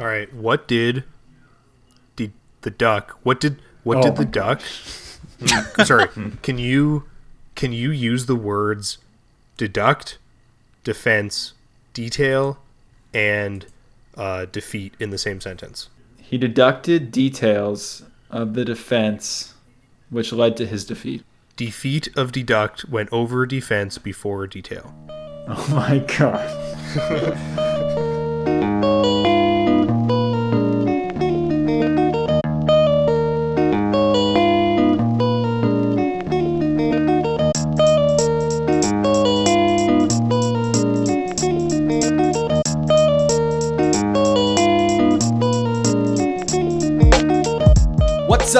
All right. What did the the duck? What did what Oh did the duck? Sorry. Can you can you use the words deduct, defense, detail, and uh, defeat in the same sentence? He deducted details of the defense, which led to his defeat. Defeat of deduct went over defense before detail. Oh my god.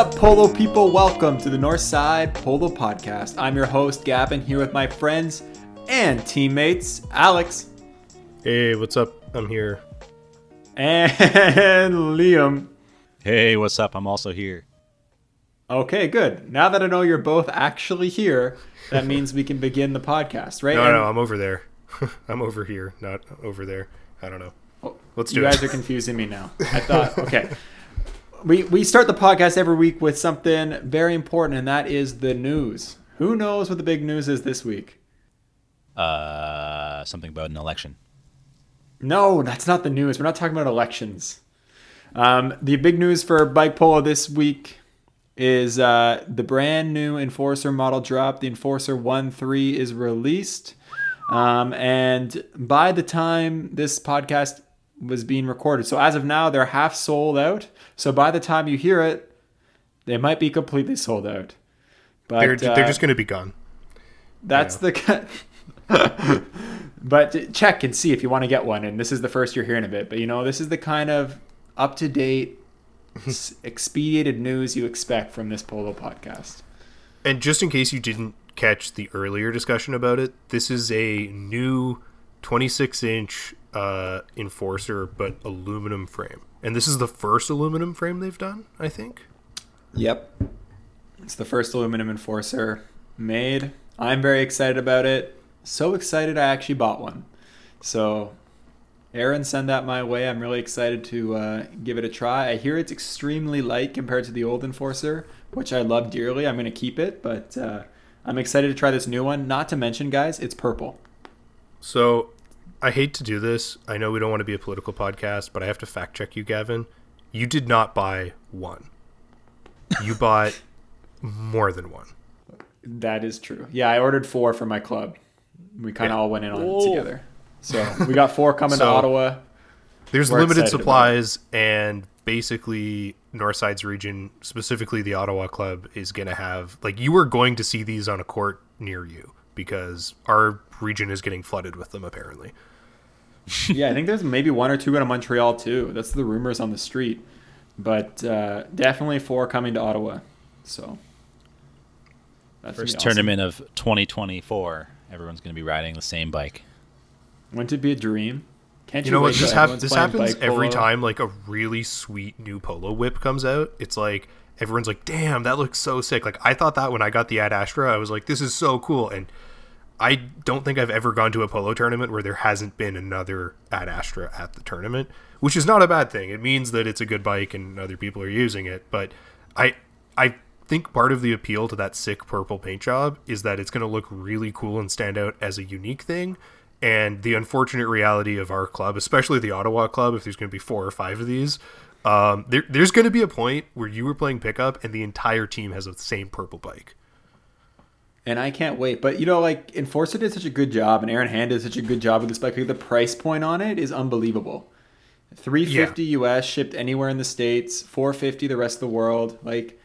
up, Polo people? Welcome to the Northside Polo Podcast. I'm your host, Gavin, here with my friends and teammates, Alex Hey, what's up? I'm here. and Liam. Hey, what's up? I'm also here. Okay, good. Now that I know you're both actually here, that means we can begin the podcast, right? No, And- no, I'm over there. I'm over here, not over there. I don't know. Oh, Let's you do it. guys are confusing me now. I thought, okay. We, we start the podcast every week with something very important, and that is the news. Who knows what the big news is this week? Uh, something about an election. No, that's not the news. We're not talking about elections. Um, the big news for Bike Polo this week is uh, the brand new Enforcer model drop. The Enforcer 1.3 is released. Um, and by the time this podcast was being recorded, so as of now, they're half sold out. So by the time you hear it, they might be completely sold out. But They're, uh, they're just going to be gone. that's the. ki- but check and see if you want to get one. And this is the first you're hearing of it. But you know, this is the kind of up to date, expedited news you expect from this Polo podcast. And just in case you didn't catch the earlier discussion about it, this is a new 26 inch uh, enforcer, but aluminum frame. And this is the first aluminum frame they've done, I think. Yep. It's the first aluminum enforcer made. I'm very excited about it. So excited I actually bought one. So, Aaron, send that my way. I'm really excited to uh, give it a try. I hear it's extremely light compared to the old enforcer, which I love dearly. I'm going to keep it, but uh, I'm excited to try this new one. Not to mention, guys, it's purple. So I hate to do this. I know we don't want to be a political podcast, but I have to fact check you, Gavin. You did not buy one, you bought more than one. That is true. Yeah, I ordered four for my club. We kind of Yeah. all went in on it together. So we got four coming So- to Ottawa. There's We're limited supplies, and basically, Northside's region, specifically the Ottawa Club, is going to have like you are going to see these on a court near you because our region is getting flooded with them. Apparently, yeah, I think there's maybe one or two out of Montreal too. That's the rumors on the street, but uh, definitely four coming to Ottawa. So that's First awesome. tournament of 2024. Everyone's going to be riding the same bike. Wouldn't it be a dream? Can't you know what? wait This, hap- this happens every polo? time like a really sweet new polo whip comes out. It's like everyone's like, "Damn, that looks so sick!" Like I thought that when I got the Ad Astra, I was like, "This is so cool." And I don't think I've ever gone to a polo tournament where there hasn't been another Ad Astra at the tournament, which is not a bad thing. It means that it's a good bike and other people are using it. But I I think part of the appeal to that sick purple paint job is that it's going to look really cool and stand out as a unique thing. And the unfortunate reality of our club, especially the Ottawa club, if there's going to be four or five of these, um, there, there's going to be a point where you were playing pickup and the entire team has the same purple bike. And I can't wait. But you know, like Enforcer did such a good job, and Aaron Hand did such a good job with this bike. Like, the price point on it is unbelievable. Three fifty US shipped anywhere in the states, four fifty the rest of the world. Like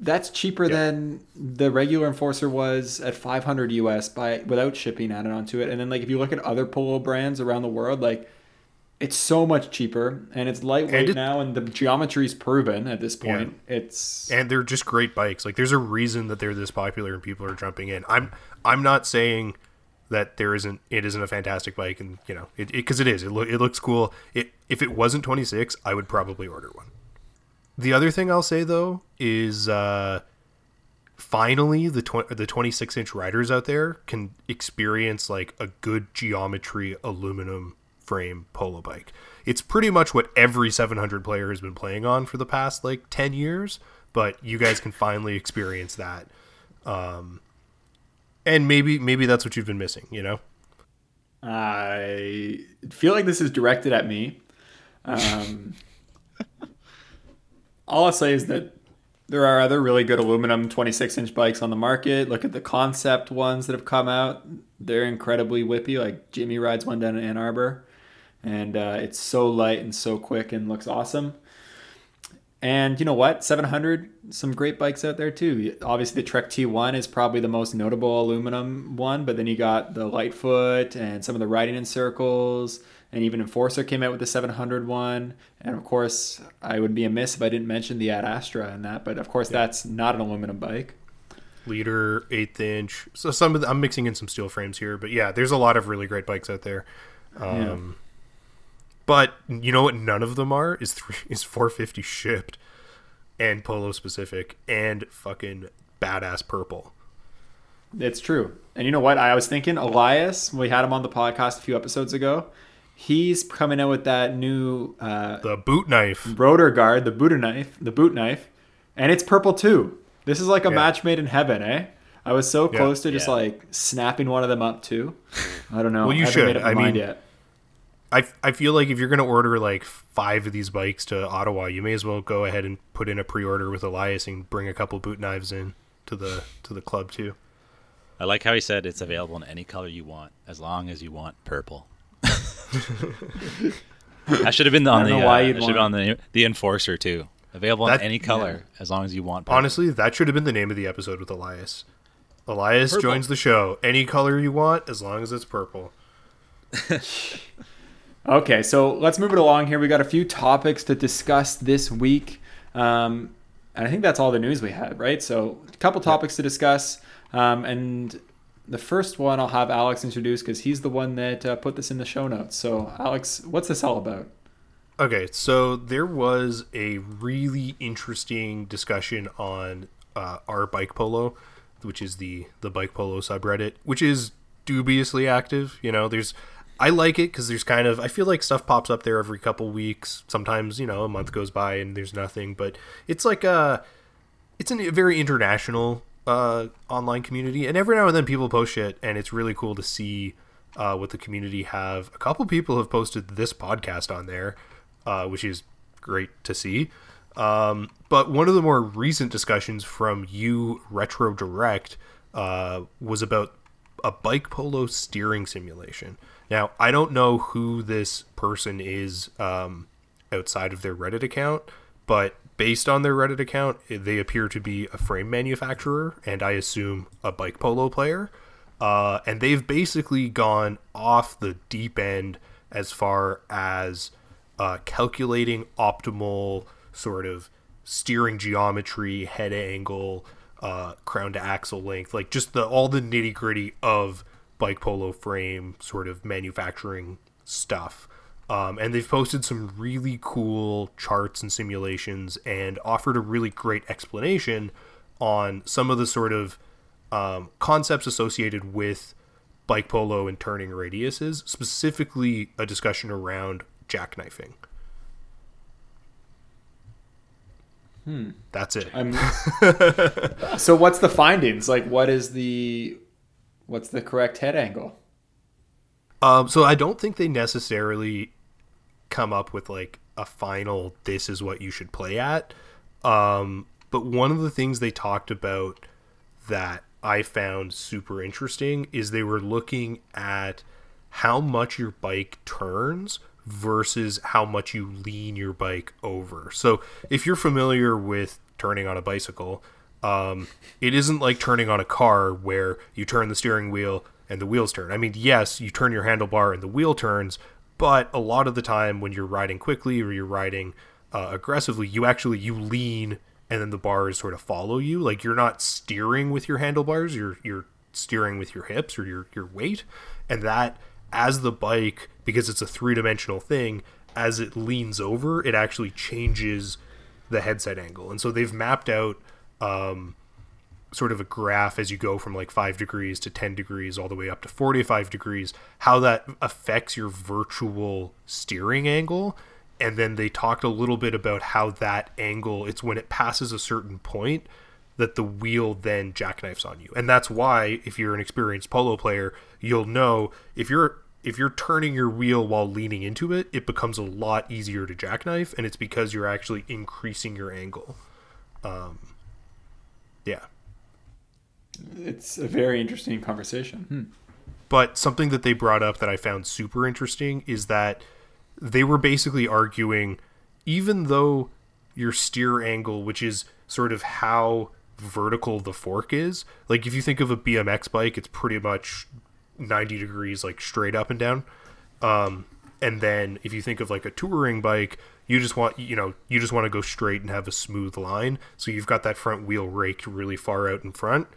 that's cheaper Yeah. than the regular Enforcer was at five hundred US by without shipping added onto it. And then like if you look at other polo brands around the world, like it's so much cheaper and it's lightweight And it- now, and the geometry's proven at this point. It's and they're just great bikes. Like there's a reason that they're this popular and people are jumping in. I'm I'm not saying that there isn't it isn't a fantastic bike and you know it because it, is it, loo- it looks cool. It if it wasn't 26, I would probably order one. The other thing I'll say though is uh, finally the tw- the 26 inch riders out there can experience like a good geometry aluminum frame polo bike. it's pretty much what every 700 player has been playing on for the past like 10 years. But you guys can finally experience that, um, and maybe maybe that's what you've been missing. You know. I feel like this is directed at me. Um, all I'll say is that there are other really good aluminum 26 inch bikes on the market. Look at the concept ones that have come out. They're incredibly whippy. Like Jimmy rides one down in Ann Arbor, and uh, it's so light and so quick and looks awesome. And you know what? 700, some great bikes out there too. Obviously, the Trek T1 is probably the most notable aluminum one, but then you got the Lightfoot and some of the riding in circles, and even Enforcer came out with the 700 one. And of course, I would be amiss if I didn't mention the Ad Astra and that, but of course, yeah. that's not an aluminum bike. Leader, eighth inch. So some of the, I'm mixing in some steel frames here, but yeah, there's a lot of really great bikes out there. Um, yeah. But you know what? None of them are is three is 450 shipped, and polo specific, and fucking badass purple. It's true. And you know what? I was thinking Elias. We had him on the podcast a few episodes ago. He's coming out with that new uh, the boot knife rotor guard, the booter knife, the boot knife, and it's purple too. This is like a yeah. match made in heaven, eh? I was so close yeah. to just yeah. like snapping one of them up too. I don't know. Well, you should. I mean, yet. I, I feel like if you're going to order like five of these bikes to Ottawa, you may as well go ahead and put in a pre-order with Elias and bring a couple boot knives in to the to the club too. I like how he said it's available in any color you want, as long as you want purple. I should have been on the. Why uh, should have on the the enforcer too. Available that, in any color, yeah. as long as you want. Purple. Honestly, that should have been the name of the episode with Elias. Elias purple. joins the show. Any color you want, as long as it's purple. Okay, so let's move it along here. We got a few topics to discuss this week. Um, and I think that's all the news we had, right? So, a couple topics to discuss. Um, and the first one I'll have Alex introduce because he's the one that uh, put this in the show notes. So, Alex, what's this all about? Okay, so there was a really interesting discussion on uh, our bike polo, which is the the bike polo subreddit, which is dubiously active. You know, there's I like it because there's kind of I feel like stuff pops up there every couple weeks. Sometimes you know a month goes by and there's nothing, but it's like a it's a very international uh, online community, and every now and then people post shit, and it's really cool to see uh, what the community have. A couple people have posted this podcast on there, uh, which is great to see. Um, but one of the more recent discussions from you Retro Direct uh, was about a bike polo steering simulation. Now, I don't know who this person is um, outside of their Reddit account, but based on their Reddit account, they appear to be a frame manufacturer and I assume a bike polo player. Uh, and they've basically gone off the deep end as far as uh, calculating optimal sort of steering geometry, head angle, uh, crown to axle length, like just the all the nitty gritty of bike polo frame sort of manufacturing stuff. Um, and they've posted some really cool charts and simulations and offered a really great explanation on some of the sort of um, concepts associated with bike polo and turning radiuses, specifically a discussion around jackknifing. Hmm. That's it. so, what's the findings? Like, what is the What's the correct head angle? Um, so I don't think they necessarily come up with like a final this is what you should play at. Um, but one of the things they talked about that I found super interesting is they were looking at how much your bike turns versus how much you lean your bike over. So if you're familiar with turning on a bicycle, um, it isn't like turning on a car where you turn the steering wheel and the wheels turn. I mean, yes, you turn your handlebar and the wheel turns, but a lot of the time when you're riding quickly or you're riding uh, aggressively, you actually you lean and then the bars sort of follow you. Like you're not steering with your handlebars, you're you're steering with your hips or your your weight, and that as the bike because it's a three dimensional thing, as it leans over, it actually changes the headset angle, and so they've mapped out um, sort of a graph as you go from like 5 degrees to 10 degrees all the way up to 45 degrees how that affects your virtual steering angle. And then they talked a little bit about how that angle it's when it passes a certain point that the wheel then jackknifes on you. And that's why if you're an experienced polo player you'll know if you're if you're turning your wheel while leaning into it it becomes a lot easier to jackknife and it's because you're actually increasing your angle. Um, it's a very interesting conversation. Hmm. but something that they brought up that i found super interesting is that they were basically arguing even though your steer angle which is sort of how vertical the fork is like if you think of a bmx bike it's pretty much 90 degrees like straight up and down. Um, and then if you think of like a touring bike you just want you know you just want to go straight and have a smooth line. So you've got that front wheel raked really far out in front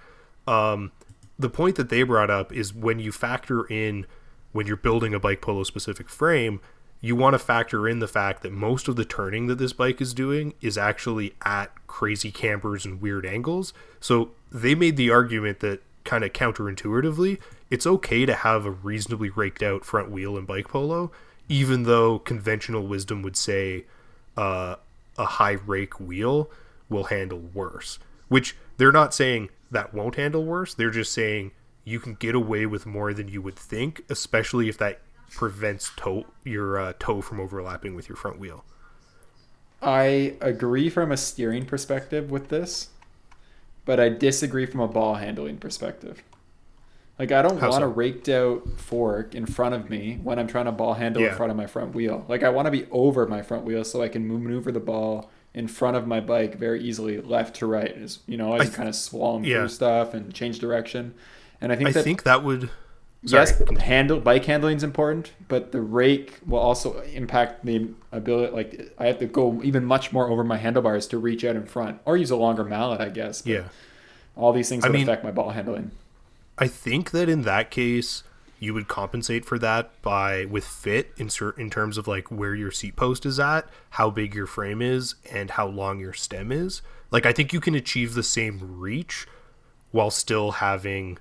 um, the point that they brought up is when you factor in when you're building a bike polo specific frame you want to factor in the fact that most of the turning that this bike is doing is actually at crazy cambers and weird angles. So they made the argument that kind of counterintuitively, it's okay to have a reasonably raked out front wheel in bike polo, even though conventional wisdom would say uh, a high rake wheel will handle worse. Which they're not saying that won't handle worse. They're just saying you can get away with more than you would think, especially if that prevents toe your uh, toe from overlapping with your front wheel. I agree from a steering perspective with this, but I disagree from a ball handling perspective. Like I don't want so? a raked out fork in front of me when I'm trying to ball handle yeah. in front of my front wheel. Like I want to be over my front wheel so I can maneuver the ball in front of my bike very easily, left to right. Is you know I, I can kind of slalom yeah. through stuff and change direction. And I think I that, think that would Sorry. Yes, handle bike handling is important, but the rake will also impact the ability. Like I have to go even much more over my handlebars to reach out in front, or use a longer mallet, I guess. But yeah, all these things would I mean, affect my ball handling. I think that in that case, you would compensate for that by with fit in in terms of like where your seat post is at, how big your frame is, and how long your stem is. Like I think you can achieve the same reach while still having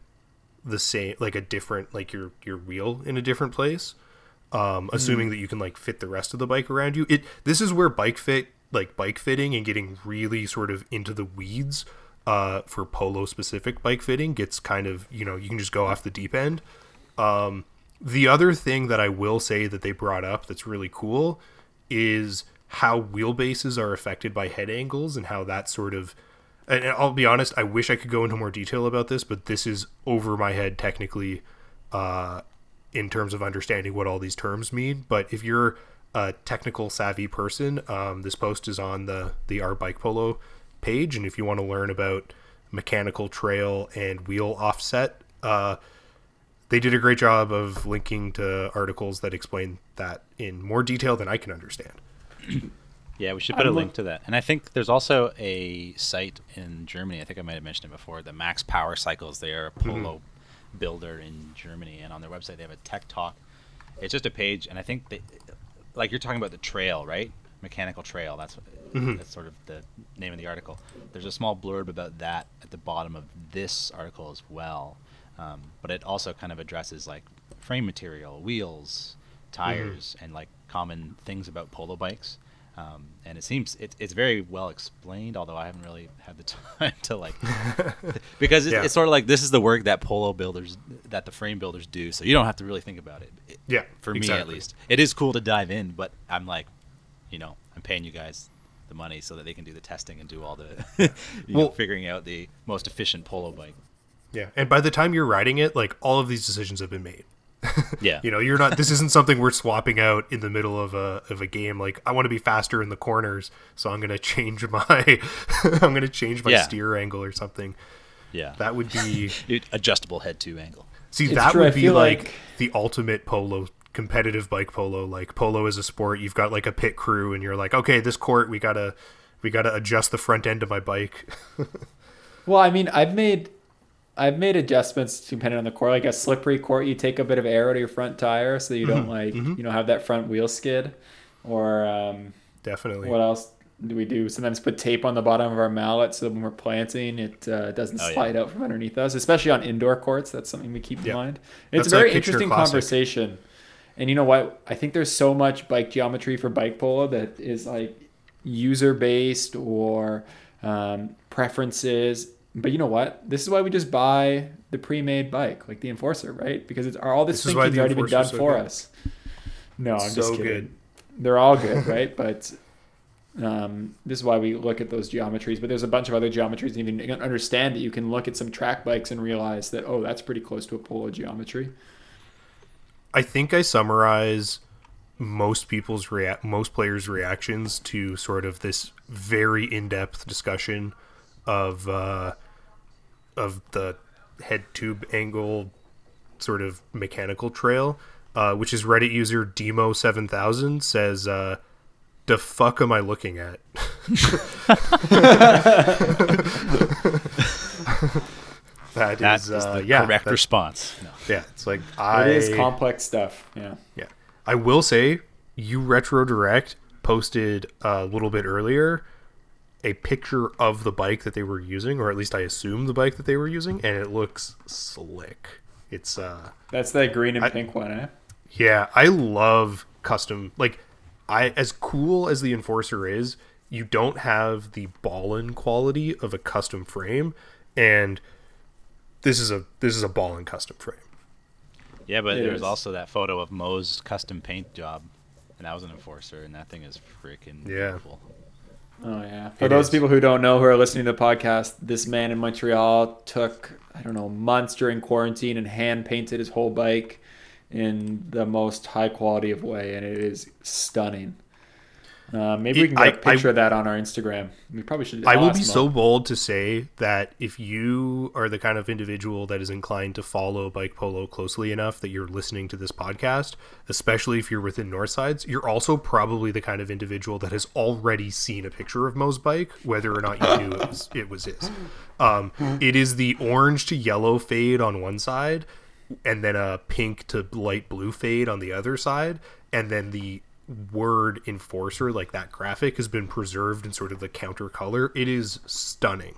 the same like a different like your your wheel in a different place um assuming mm. that you can like fit the rest of the bike around you it this is where bike fit like bike fitting and getting really sort of into the weeds uh for polo specific bike fitting gets kind of you know you can just go off the deep end um the other thing that i will say that they brought up that's really cool is how wheelbases are affected by head angles and how that sort of and I'll be honest, I wish I could go into more detail about this, but this is over my head technically uh, in terms of understanding what all these terms mean. But if you're a technical savvy person, um, this post is on the the R Bike Polo page, and if you want to learn about mechanical trail and wheel offset, uh, they did a great job of linking to articles that explain that in more detail than I can understand. Yeah, we should put a link to that. And I think there's also a site in Germany. I think I might have mentioned it before. The Max Power Cycles. They are a mm-hmm. polo mm-hmm. builder in Germany, and on their website they have a tech talk. It's just a page, and I think they, like you're talking about the trail, right? Mechanical trail. That's mm-hmm. that's sort of the name of the article. There's a small blurb about that at the bottom of this article as well. Um, but it also kind of addresses like frame material, wheels, tires, mm-hmm. and like common things about polo bikes. Um, and it seems it, it's very well explained, although I haven't really had the time to like, because it's, yeah. it's, sort of like this is the work that polo builders, that the frame builders do, so you don't have to really think about it. it yeah, for exactly. me at least, it is cool to dive in, but I'm like, you know, I'm paying you guys the money so that they can do the testing and do all the, well, know, figuring out the most efficient polo bike. Yeah, and by the time you're riding it, like all of these decisions have been made. yeah. you know, you're not this isn't something we're swapping out in the middle of a of a game like I want to be faster in the corners, so I'm going to change my I'm going to change my yeah. steer angle or something. Yeah. That would be adjustable head to angle. See, it's that true. would be like, like the ultimate polo competitive bike polo like polo is a sport you've got like a pit crew and you're like okay this court we gotta we gotta adjust the front end of my bike well i mean i've made I've made adjustments depending on the court. Like a slippery court, you take a bit of air out of your front tire so you don't mm-hmm. like mm-hmm. you know have that front wheel skid. Or um, definitely what else? Do we do sometimes put tape on the bottom of our mallet so when we're planting, it uh, doesn't Oh, yeah. slide out from underneath us, especially on indoor courts. That's something we keep in Yeah. mind. It's a very interesting classic. conversation. And you know what? I think there's so much bike geometry for bike polo that is like user based or um, preferences. But you know what? This is why we just buy the pre-made bike, like the Enforcer, right? Because it's all this, This thinking's already been done so for good. us. No, I'm just kidding. good. They're all good, right? But um, this is why we look at those geometries. But there's a bunch of other geometries, and even you can understand that you can look at some track bikes and realize that oh, that's pretty close to a polo geometry. I think I summarize most people's rea- most players' reactions to sort of this very in-depth discussion of uh, of the head tube angle sort of mechanical trail, uh, which is Reddit user Demo seven thousand says, uh, "The fuck am I looking at?" that That is, is uh, the yeah, correct that- response. No. yeah. It's like I It is complex stuff. Yeah. yeah. I will say, you Retro Direct posted a little bit earlier a picture of the bike that they were using, or at least I assume the bike that they were using, and it looks slick. It's uh That's that green and I- pink one, eh? yeah, I love custom like I as cool as the Enforcer is, you don't have the ballin quality of a custom frame and this is a this is a ballin custom frame. Yeah, but It there's is. also that photo of Mo's custom paint job, and that was an enforcer, and that thing is freaking Yeah. beautiful. Oh yeah. For It those is. people who don't know who are listening to the podcast, this man in Montreal took I don't know months during quarantine and hand painted his whole bike in the most high quality of way, and it is stunning. Uh, maybe we can get a I- I- picture of that on our Instagram. We probably should. I will I'll be so Mo. bold to say that if you are the kind of individual that is inclined to follow bike polo closely enough that you're listening to this podcast, especially if you're within Northsides, you're also probably the kind of individual that has already seen a picture of Mo's bike, whether or not you knew it was it was his. Um, it is the orange to yellow fade on one side, and then a pink to light blue fade on the other side, and then the word enforcer like that graphic has been preserved in sort of the counter color it is stunning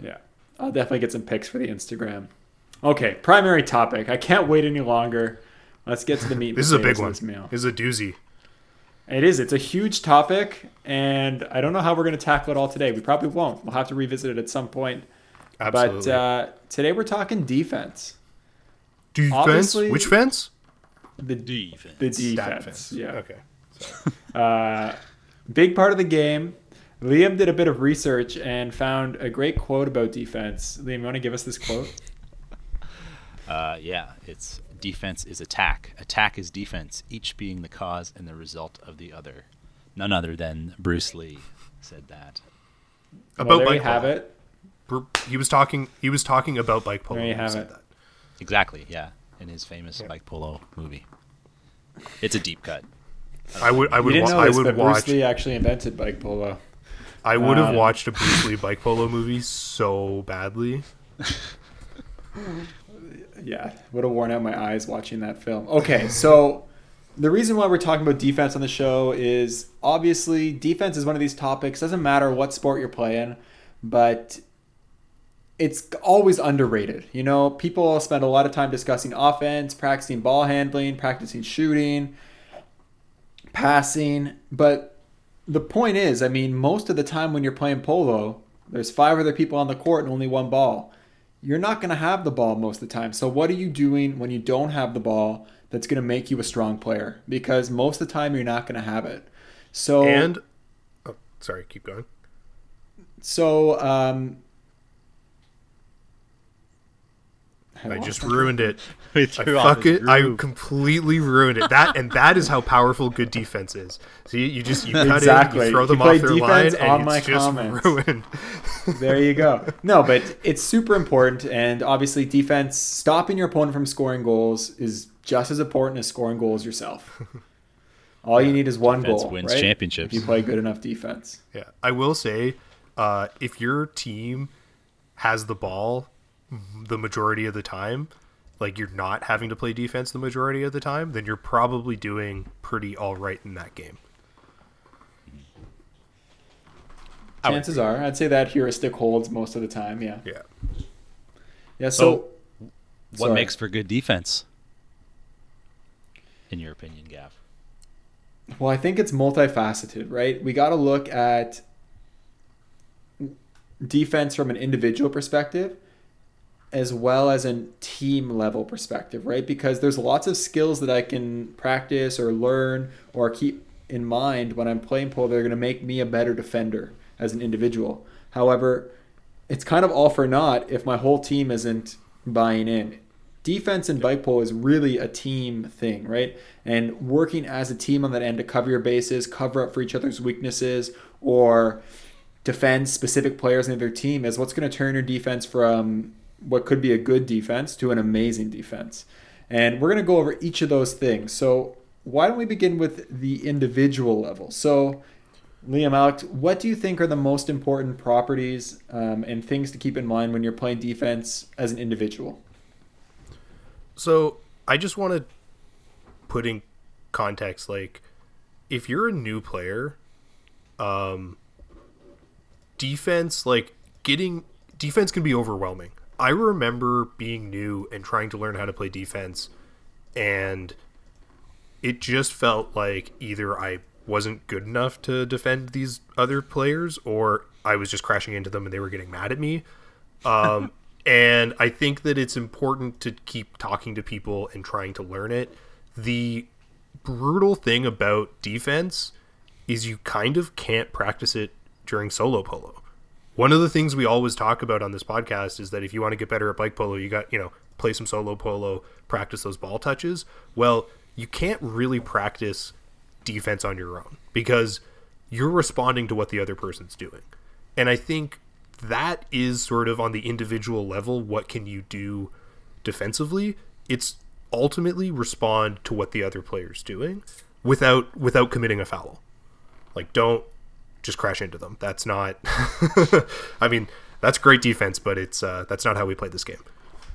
Yeah, I'll definitely get some pics for the Instagram. Okay, primary topic. I can't wait any longer. Let's get to the meat. this is a big one This meal. this is a doozy It is. It's a huge topic, and I don't know how we're going to tackle it all today. We probably won't. We'll have to revisit it at some point. absolutely But uh, today we're talking defense. defense obviously- which fence The Defense. the That defense. Yeah. okay Uh, big part of the game. Liam did a bit of research and found a great quote about defense. Liam, you want to give us this quote? Uh, yeah, it's defense is attack. Attack is defense, each being the cause and the result of the other. None other than Bruce Lee said that. about well, there you bike have polo. it. He was talking he was talking about bike polo There you he have said it. that. Exactly, yeah, in his famous bike polo movie. It's a deep cut. i would i You would didn't wa- know i would but watch Bruce Lee actually invented bike polo. i would have um, watched a bruce lee bike polo movie so badly Yeah, would have worn out my eyes watching that film. Okay, so the reason why we're talking about defense on the show is obviously defense is one of these topics. Doesn't matter what sport you're playing, but it's always underrated. You know, people spend a lot of time discussing offense, practicing ball handling, practicing shooting, passing, but the point is, I mean, most of the time when you're playing polo, there's five other people on the court and only one ball. You're not going to have the ball most of the time. So, what are you doing when you don't have the ball that's going to make you a strong player? Because most of the time, you're not going to have it. So, and oh, sorry keep going so, um, i lost just ruined it I fuck his it. I completely ruined it. That and that is how powerful good defense is. See, you just you cut Exactly. in, you throw You them play off their line, on and my it's just comments. ruined. there you go. No, but it's super important, and obviously, defense stopping your opponent from scoring goals is just as important as scoring goals yourself. All you need is one Defense goal. wins right? championships. If you play good enough defense. Yeah, I will say, uh, if your team has the ball the majority of the time, like you're not having to play defense the majority of the time, then you're probably doing pretty all right in that game. Chances are, I'd say that heuristic holds most of the time. Yeah. Yeah. Yeah. So, oh, What Sorry. makes for good defense? In your opinion, Gav? well, I think it's multifaceted, right? We got to look at defense from an individual perspective as well as a team level perspective, right? Because there's lots of skills that I can practice or learn or keep in mind when I'm playing polo that are going to make me a better defender as an individual. However, it's kind of all for naught if my whole team isn't buying in. Defense in bike polo is really a team thing, right? And working as a team on that end to cover your bases, cover up for each other's weaknesses, or defend specific players in their team is what's going to turn your defense from what could be a good defense to an amazing defense. And we're going to go over each of those things. So, why don't we begin with the individual level? So, Liam Alex, what do you think are the most important properties um, and things to keep in mind when you're playing defense as an individual? So I just want to put in context, like if you're a new player, um, defense, like getting defense can be overwhelming. I remember being new and trying to learn how to play defense, and it just felt like either I wasn't good enough to defend these other players, or I was just crashing into them and they were getting mad at me. Um, and I think that it's important to keep talking to people and trying to learn it. The brutal thing about defense is you kind of can't practice it during solo polo. One of the things we always talk about on this podcast is that if you want to get better at bike polo, you got, you know, play some solo polo, practice those ball touches. Well, you can't really practice defense on your own because you're responding to what the other person's doing. And I think that is sort of on the individual level what can you do defensively? It's ultimately respond to what the other player's doing without without committing a foul. Like don't just crash into them. That's not I mean, that's great defense, but it's uh, that's not how we play this game.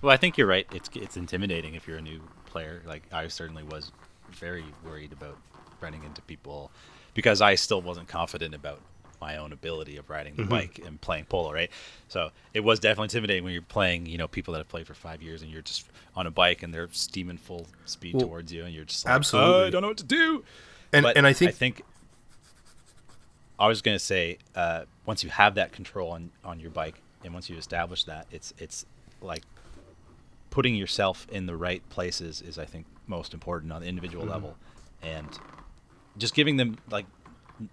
Well, I think you're right. It's it's intimidating if you're a new player. Like I certainly was very worried about running into people because I still wasn't confident about my own ability of riding the bike and playing polo, right? So it was definitely intimidating when you're playing, you know, people that have played for five years and you're just on a bike and they're steaming full speed Well, towards you and you're just like, absolutely. "Oh, I don't know what to do. And But and I think, I think I was going to say uh, once you have that control on, on your bike and once you establish that, it's it's like putting yourself in the right places is I think most important on the individual level, and just giving them like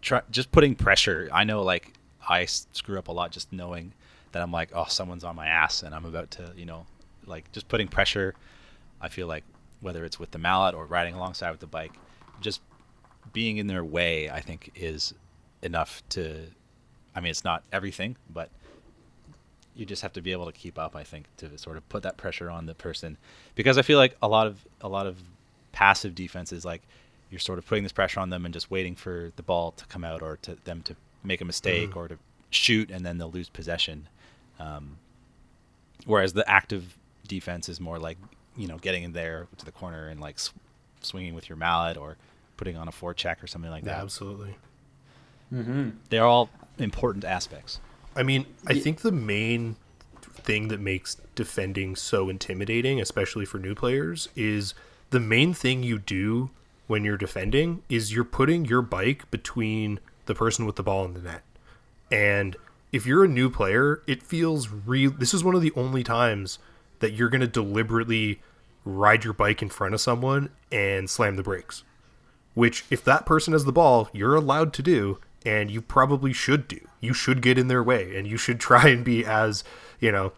try, just putting pressure. I know like I screw up a lot just knowing that I'm like oh someone's on my ass and I'm about to you know like just putting pressure. I feel like whether it's with the mallet or riding alongside with the bike, just being in their way I think is enough to. I mean it's not everything, but you just have to be able to keep up i think to sort of put that pressure on the person. Because i feel like a lot of a lot of passive defense is like you're sort of putting this pressure on them and just waiting for the ball to come out or to them to make a mistake or to shoot and then they'll lose possession. Um, whereas the active defense is more like you know getting in there to the corner and like sw- swinging with your mallet or putting on a forecheck or something like yeah, that absolutely. they're all important aspects I mean, I think the main thing that makes defending so intimidating, especially for new players, is the main thing you do when you're defending is you're putting your bike between the person with the ball and the net. And if you're a new player, it feels real. This is one of the only times that you're going to deliberately ride your bike in front of someone and slam the brakes. Which, if that person has the ball, you're allowed to do, and you probably should do. You should get in their way, and you should try and be as, you know,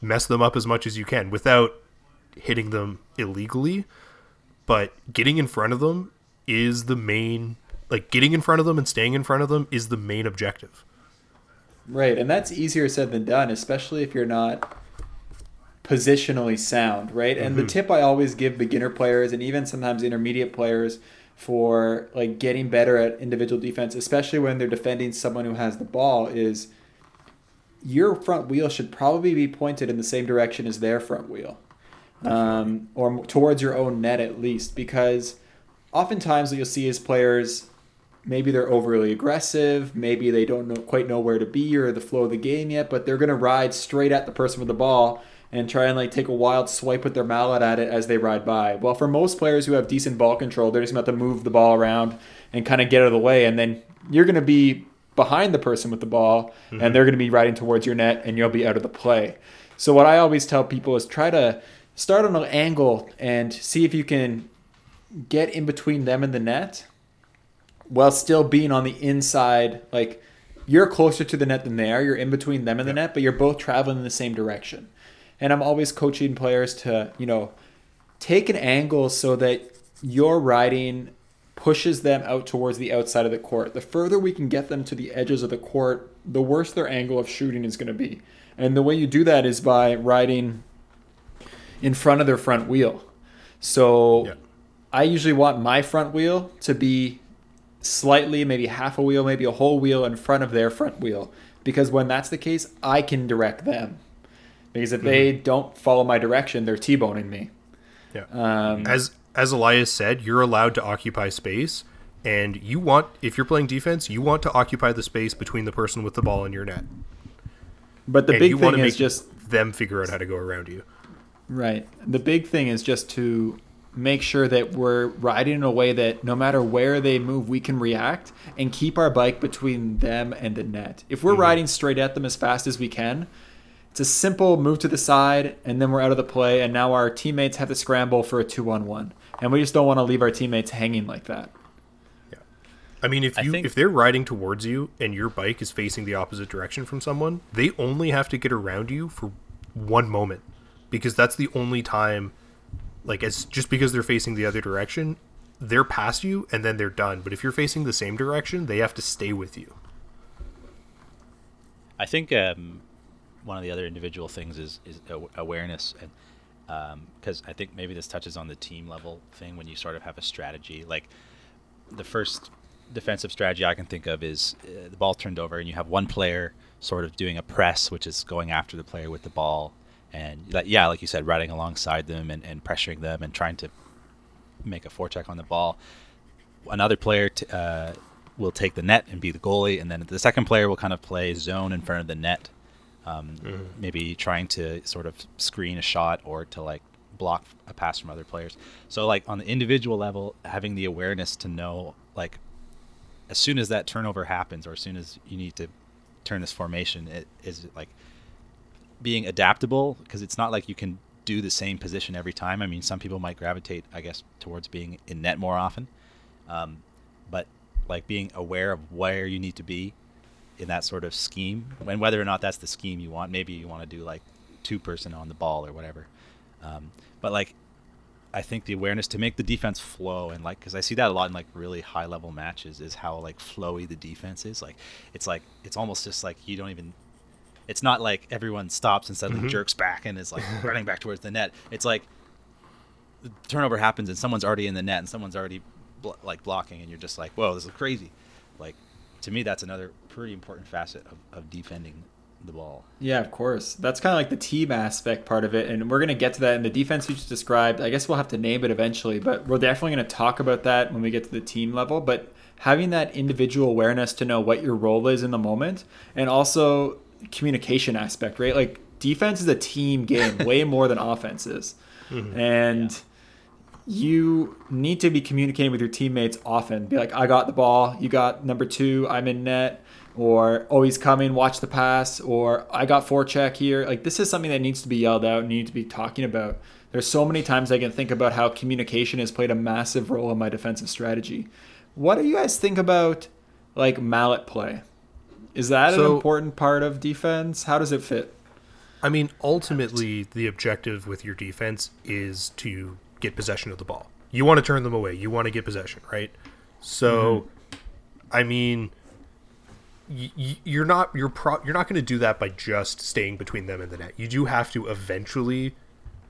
mess them up as much as you can without hitting them illegally. But getting in front of them is the main, like, getting in front of them and staying in front of them is the main objective. Right, and that's easier said than done, especially if you're not positionally sound, right? And the mm-hmm. tip I always give beginner players and even sometimes intermediate players for like getting better at individual defense, especially when they're defending someone who has the ball is your front wheel should probably be pointed in the same direction as their front wheel. Um, or towards your own net at least because oftentimes what you'll see is players maybe they're overly aggressive, maybe they don't know, quite know where to be or the flow of the game yet, but they're going to ride straight at the person with the ball and try and like take a wild swipe with their mallet at it as they ride by. Well, for most players who have decent ball control, they're just going to move the ball around and kind of get out of the way and then you're going to be behind the person with the ball mm-hmm. and they're going to be riding towards your net and you'll be out of the play. So what I always tell people is try to start on an angle and see if you can get in between them and the net while still being on the inside like you're closer to the net than they are you're in between them and the net but you're both traveling in the same direction and i'm always coaching players to you know take an angle so that your riding pushes them out towards the outside of the court the further we can get them to the edges of the court the worse their angle of shooting is going to be and the way you do that is by riding in front of their front wheel so yeah. i usually want my front wheel to be slightly, maybe half a wheel, maybe a whole wheel in front of their front wheel. Because when that's the case, I can direct them. Because if mm-hmm. they don't follow my direction, they're t-boning me. Yeah. Um, as as Elias said, you're allowed to occupy space, and you want if you're playing defense, you want to occupy the space between the person with the ball and your net. But the and big thing is just them figure out how to go around you. Right. The big thing is just to make sure that we're riding in a way that no matter where they move, we can react and keep our bike between them and the net. If we're mm-hmm. riding straight at them as fast as we can, it's a simple move to the side and then we're out of the play. And now our teammates have to scramble for a two on one. And we just don't want to leave our teammates hanging like that. Yeah. I mean, if you think... if they're riding towards you and your bike is facing the opposite direction from someone, they only have to get around you for one moment because that's the only time like as just because they're facing the other direction, they're past you and then they're done. But if you're facing the same direction, they have to stay with you. I think um, one of the other individual things is is awareness and because um, I think maybe this touches on the team level thing when you sort of have a strategy. Like the first defensive strategy I can think of is uh, the ball turned over and you have one player sort of doing a press, which is going after the player with the ball, and yeah, like you said, riding alongside them and, and pressuring them and trying to make a forecheck on the ball. Another player t- uh, will take the net and be the goalie, and then the second player will kind of play zone in front of the net, um, mm-hmm. maybe trying to sort of screen a shot or to like block a pass from other players. So like on the individual level, having the awareness to know like as soon as that turnover happens or as soon as you need to turn this formation, it is like being adaptable because it's not like you can do the same position every time. I mean, some people might gravitate, I guess, towards being in net more often, um, but like being aware of where you need to be in that sort of scheme, and whether or not that's the scheme you want. Maybe you want to do like two person on the ball or whatever. Um, but like, I think the awareness to make the defense flow and like, because I see that a lot in like really high level matches is how like flowy the defense is. Like, it's like it's almost just like you don't even it's not like everyone stops and suddenly mm-hmm. jerks back and is like running back towards the net. It's like the turnover happens and someone's already in the net and someone's already like blocking, and you're just like, whoa, this is crazy. Like to me, that's another pretty important facet of, of defending the ball. Yeah, of course. That's kind of like the team aspect part of it, and we're gonna get to that in the defense you just described. I guess we'll have to name it eventually, but we're definitely gonna talk about that when we get to the team level. But having that individual awareness to know what your role is in the moment, and also communication aspect, right? Like defense is a team game way more than offense is. Mm-hmm. And yeah. You need to be communicating with your teammates often. Be like, I got the ball, you got number two, I'm in net, or oh he's coming, watch the pass, or I got forecheck here. Like this is something that needs to be yelled out and you need to be talking about. There's so many times I can think about how communication has played a massive role in my defensive strategy. What do you guys think about like mallet play? Is that so, an important part of defense? How does it fit? I mean, ultimately, the objective with your defense is to get possession of the ball. You want to turn them away. You want to get possession, right? So, mm-hmm. I mean, you're not you're pro- you're not going to do that by just staying between them and the net. You do have to eventually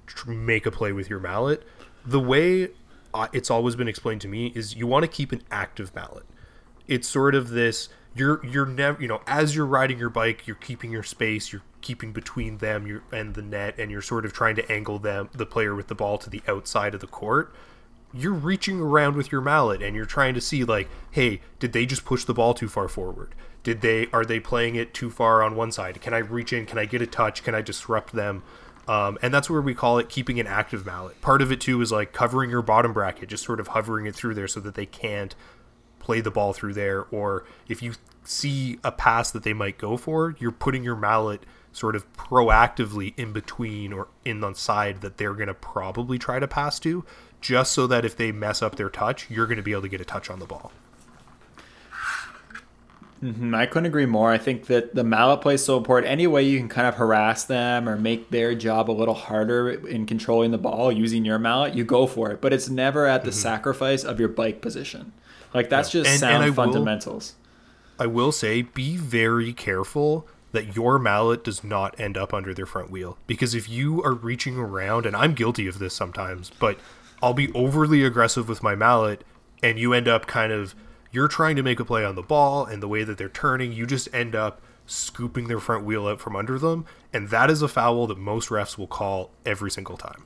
tr- make a play with your mallet. The way uh, it's always been explained to me is you want to keep an active mallet. It's sort of this you're you're never you know as you're riding your bike you're keeping your space you're keeping between them you and the net and you're sort of trying to angle them the player with the ball to the outside of the court you're reaching around with your mallet and you're trying to see like, hey, did they just push the ball too far forward? Did they are they playing it too far on one side? Can I reach in? Can I get a touch? Can I disrupt them? Um, and that's where we call it keeping an active mallet. Part of it too is like covering your bottom bracket, just sort of hovering it through there so that they can't play the ball through there. Or if you see a pass that they might go for, you're putting your mallet sort of proactively in between or in the side that they're going to probably try to pass to, just so that if they mess up their touch, you're going to be able to get a touch on the ball. Mm-hmm. I couldn't agree more. I think that the mallet play is so important. Any way you can kind of harass them or make their job a little harder in controlling the ball using your mallet, you go for it. But it's never at the mm-hmm. sacrifice of your bike position. Like that's just and, sound and fundamentals. Will, I will say, be very careful that your mallet does not end up under their front wheel. Because if you are reaching around, and I'm guilty of this sometimes, but I'll be overly aggressive with my mallet, and you end up kind of you're trying to make a play on the ball and the way that they're turning, you just end up scooping their front wheel out from under them, and that is a foul that most refs will call every single time.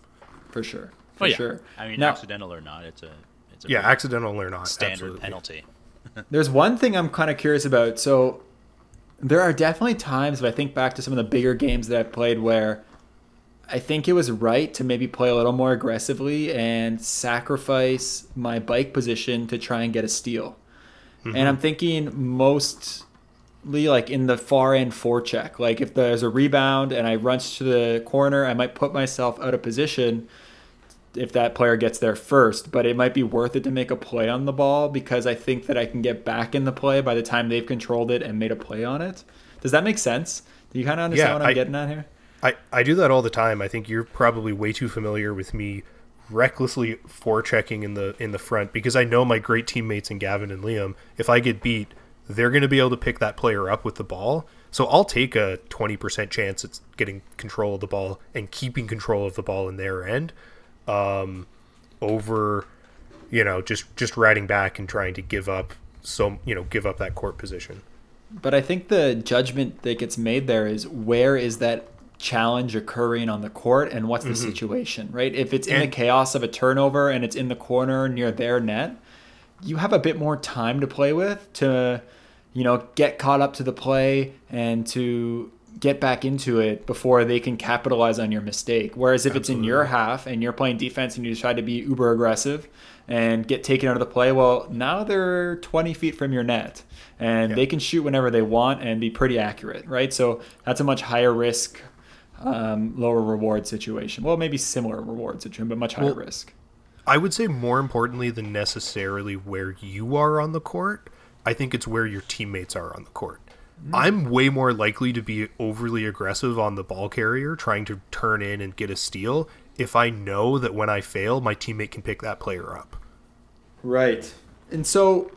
For sure. For oh, yeah. sure. I mean, now, accidental or not, it's a it's a yeah, accidental or not, standard absolutely. penalty. there's one thing I'm kind of curious about. So there are definitely times, if I think back to some of the bigger games that I've played, where I think it was right to maybe play a little more aggressively and sacrifice my bike position to try and get a steal. Mm-hmm. And I'm thinking mostly like in the far end forecheck. Like if there's a rebound and I run to the corner, I might put myself out of position if that player gets there first, but it might be worth it to make a play on the ball because I think that I can get back in the play by the time they've controlled it and made a play on it. Does that make sense? Do you kind of understand yeah, what I'm I, getting at here? I, I do that all the time. I think you're probably way too familiar with me recklessly forechecking in the in the front because I know my great teammates in Gavin and Liam. If I get beat, they're going to be able to pick that player up with the ball. So I'll take a 20% chance at getting control of the ball and keeping control of the ball in their end um, over, you know, just just riding back and trying to give up so you know give up that court position. But I think the judgment that gets made there is where is that challenge occurring on the court and what's the mm-hmm. situation, right? If it's in and, the chaos of a turnover and it's in the corner near their net, you have a bit more time to play with to, you know, get caught up to the play and to get back into it before they can capitalize on your mistake. Whereas if Absolutely. it's in your half and you're playing defense and you try to be uber aggressive and get taken out of the play, well, now they're 20 feet from your net and yeah. they can shoot whenever they want and be pretty accurate, right? So that's a much higher risk um, lower reward situation. Well, maybe similar reward situation, but much higher well, risk. I would say more importantly than necessarily where you are on the court, I think it's where your teammates are on the court. Mm. I'm way more likely to be overly aggressive on the ball carrier, trying to turn in and get a steal, if I know that when I fail, my teammate can pick that player up. Right. And so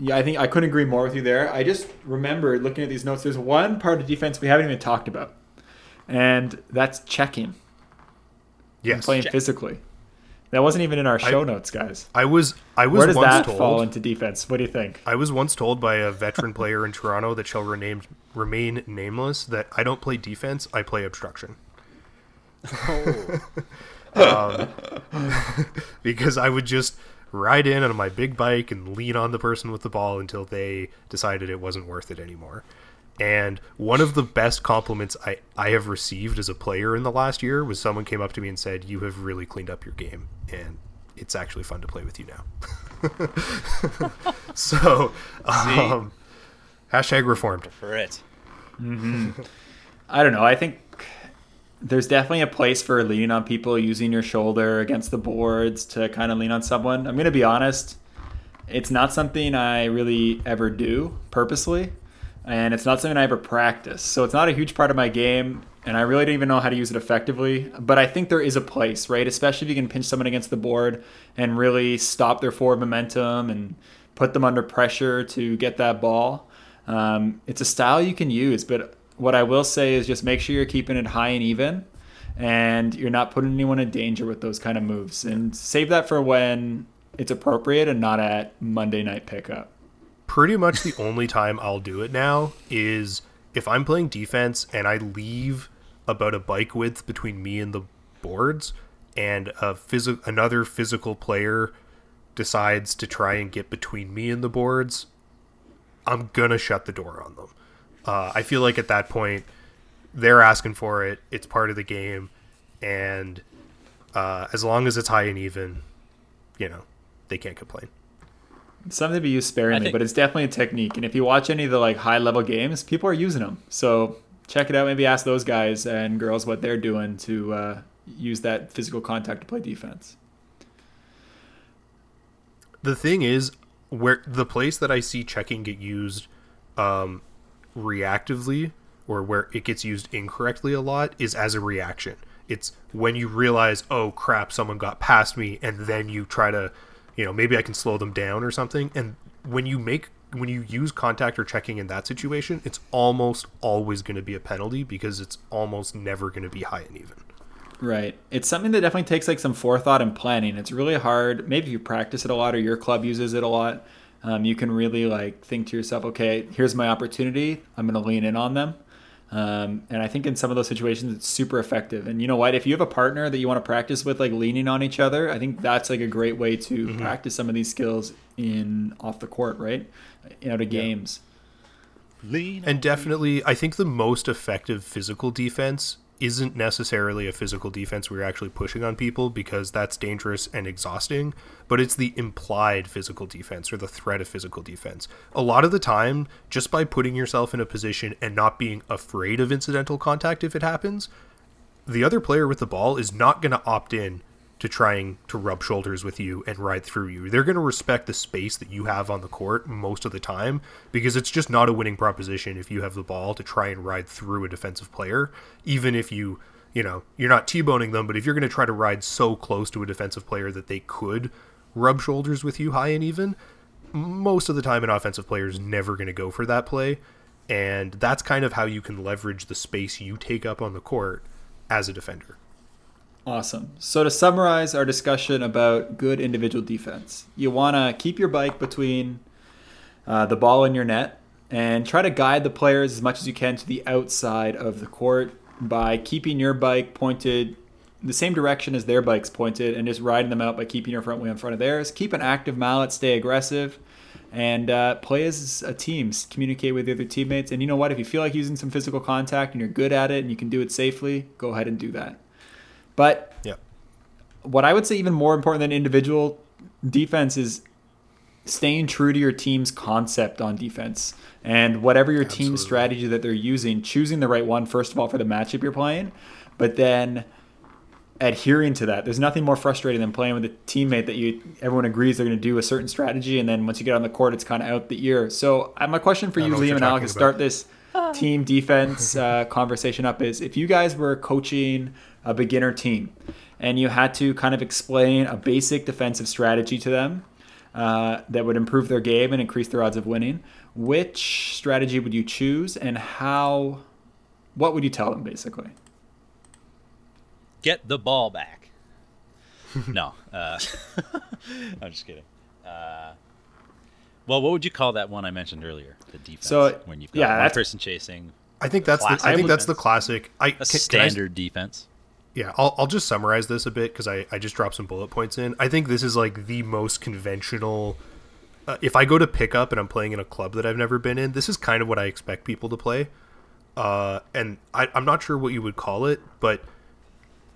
yeah, I think I couldn't agree more with you there. I just remember looking at these notes. There's one part of defense we haven't even talked about, and that's checking. Yes, playing check. physically. That wasn't even in our show I, notes, guys. I was I was Where does once that told, fall into defense? What do you think? I was once told by a veteran player in Toronto that shall remain remain nameless that I don't play defense, I play obstruction. Oh. um, because I would just ride in on my big bike and lean on the person with the ball until they decided it wasn't worth it anymore. And one of the best compliments I, I have received as a player in the last year was someone came up to me and said, You have really cleaned up your game. And it's actually fun to play with you now. so, um, hashtag reformed. For it. Mm-hmm. I don't know. I think there's definitely a place for leaning on people using your shoulder against the boards to kind of lean on someone. I'm going to be honest, it's not something I really ever do purposely, and it's not something I ever practice. So it's not a huge part of my game, and I really don't even know how to use it effectively. But I think there is a place, right? Especially if you can pinch someone against the board and really stop their forward momentum and put them under pressure to get that ball. Um, it's a style you can use, but what I will say is just make sure you're keeping it high and even and you're not putting anyone in danger with those kind of moves. And save that for when it's appropriate and not at Monday night pickup. Pretty much the only time I'll do it now is if I'm playing defense and I leave about a bike width between me and the boards and a phys- another physical player decides to try and get between me and the boards, I'm gonna shut the door on them. Uh, I feel like at that point, they're asking for it. It's part of the game, and uh, as long as it's high and even, you know, they can't complain. Something to be used sparingly, think- but it's definitely a technique. And if you watch any of the like high level games, people are using them. So check it out. Maybe ask those guys and girls what they're doing to uh, use that physical contact to play defense. the thing is where the place that i see checking get used um, reactively or where it gets used incorrectly a lot is as a reaction it's when you realize oh crap someone got past me and then you try to you know maybe i can slow them down or something and when you make when you use contact or checking in that situation it's almost always going to be a penalty because it's almost never going to be high and even Right. It's something that definitely takes like some forethought and planning. It's really hard. Maybe if you practice it a lot or your club uses it a lot, um, you can really like think to yourself, okay, here's my opportunity. I'm going to lean in on them. Um, and I think in some of those situations, it's super effective. And you know what? If you have a partner that you want to practice with, like leaning on each other, I think that's like a great way to practice some of these skills in off the court, right? Out of games. Lean And definitely, I think the most effective physical defense isn't necessarily a physical defense where you're actually pushing on people because that's dangerous and exhausting, but it's the implied physical defense or the threat of physical defense. A lot of the time, just by putting yourself in a position and not being afraid of incidental contact if it happens, the other player with the ball is not going to opt in to trying to rub shoulders with you and ride through you. They're going to respect the space that you have on the court most of the time because it's just not a winning proposition if you have the ball to try and ride through a defensive player, even if you, you know, you're not T-boning them, but if you're going to try to ride so close to a defensive player that they could rub shoulders with you high and even, most of the time an offensive player is never going to go for that play. And that's kind of how you can leverage the space you take up on the court as a defender. Awesome. So to summarize our discussion about good individual defense, you want to keep your bike between uh, the ball and your net, and try to guide the players as much as you can to the outside of the court by keeping your bike pointed the same direction as their bike's pointed, and just riding them out by keeping your front wheel in front of theirs. Keep an active mallet, stay aggressive, and uh, play as a team. Communicate with the other teammates. And you know what? If you feel like using some physical contact and you're good at it and you can do it safely, go ahead and do that. But Yeah. what I would say even more important than individual defense is staying true to your team's concept on defense and whatever your team strategy that they're using, choosing the right one first of all for the matchup you're playing, but then adhering to that. There's nothing more frustrating than playing with a teammate that you everyone agrees they're going to do a certain strategy, and then once you get on the court, it's kind of out the ear. So uh, my question for you, know Liam and Alex, to start this team defense uh, conversation up is if you guys were coaching a beginner team and you had to kind of explain a basic defensive strategy to them uh, that would improve their game and increase their odds of winning, which strategy would you choose and how? What would you tell them basically? get the ball back. no, uh, I'm just kidding. Uh, well, what would you call that one I mentioned earlier? The defense. So, when you've got yeah, one person chasing I think that's the, Classic I think that's the defense. classic. I a can- can I- standard defense. Yeah, I'll, I'll just summarize this a bit because I, I just dropped some bullet points in. I think this is like the most conventional. Uh, if I go to pick up and I'm playing in a club that I've never been in, this is kind of what I expect people to play. Uh, and I, I'm not sure what you would call it, but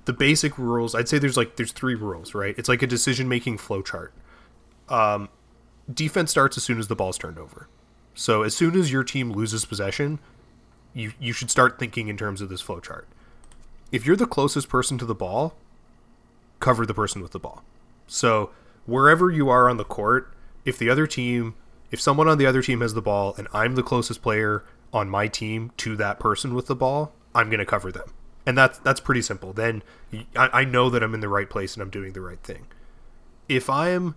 the basic rules, I'd say there's like there's three rules, right? It's like a decision making flow chart. Um, defense starts as soon as the ball's turned over. So as soon as your team loses possession, you you should start thinking in terms of this flow chart if you're the closest person to the ball, cover the person with the ball. So wherever you are on the court, if the other team, if someone on the other team has the ball and I'm the closest player on my team to that person with the ball, I'm going to cover them. And that's that's pretty simple. Then I know that I'm in the right place and I'm doing the right thing. If I'm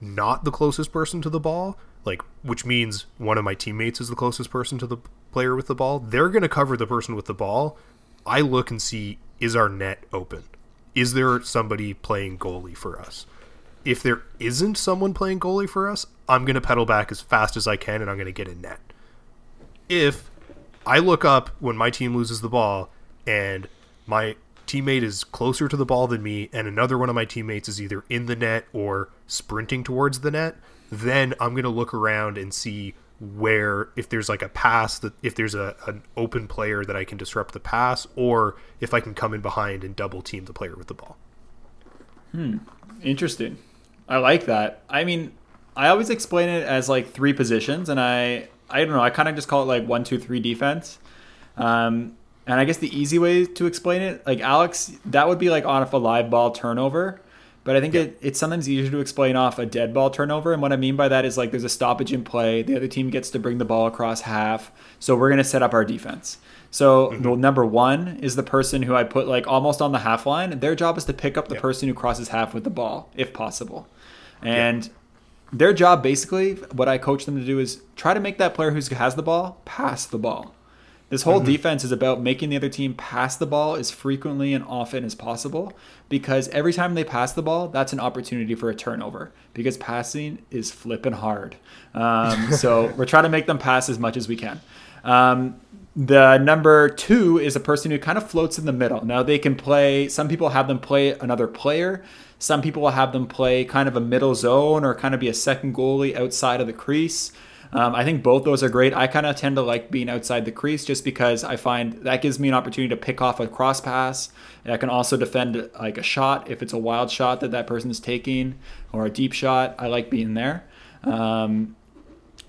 not the closest person to the ball, like which means one of my teammates is the closest person to the player with the ball, they're going to cover the person with the ball. I look and see is our net open? Is there somebody playing goalie for us? If there isn't someone playing goalie for us, I'm going to pedal back as fast as I can and I'm going to get a net. If I look up when my team loses the ball and my teammate is closer to the ball than me and another one of my teammates is either in the net or sprinting towards the net, then I'm going to look around and see where if there's like a pass that if there's a an open player that I can disrupt the pass or if I can come in behind and double team the player with the ball. Hmm. Interesting. I like that. I mean, I always explain it as like three positions, and I I don't know. I kind of just call it like one, two, three defense. Um, and I guess the easy way to explain it, like Alex, that would be like on if a live ball turnover. But I think yeah. it, it's sometimes easier to explain off a dead ball turnover. And what I mean by that is like there's a stoppage in play. The other team gets to bring the ball across half. So we're going to set up our defense. So mm-hmm. the number one is the person who I put like almost on the half line. Their job is to pick up the yep. person who crosses half with the ball, if possible. And yep. their job basically, what I coach them to do is try to make that player who has the ball pass the ball. This whole mm-hmm. defense is about making the other team pass the ball as frequently and often as possible because every time they pass the ball, that's an opportunity for a turnover because passing is flipping hard. Um, so we're trying to make them pass as much as we can. Um, the number two is a person who kind of floats in the middle. Now they can play, some people have them play another player. Some people will have them play kind of a middle zone or kind of be a second goalie outside of the crease. Um, I think both those are great. I kind of tend to like being outside the crease just because I find that gives me an opportunity to pick off a cross pass. I can also defend like a shot if it's a wild shot that that person is taking or a deep shot. I like being there. Um,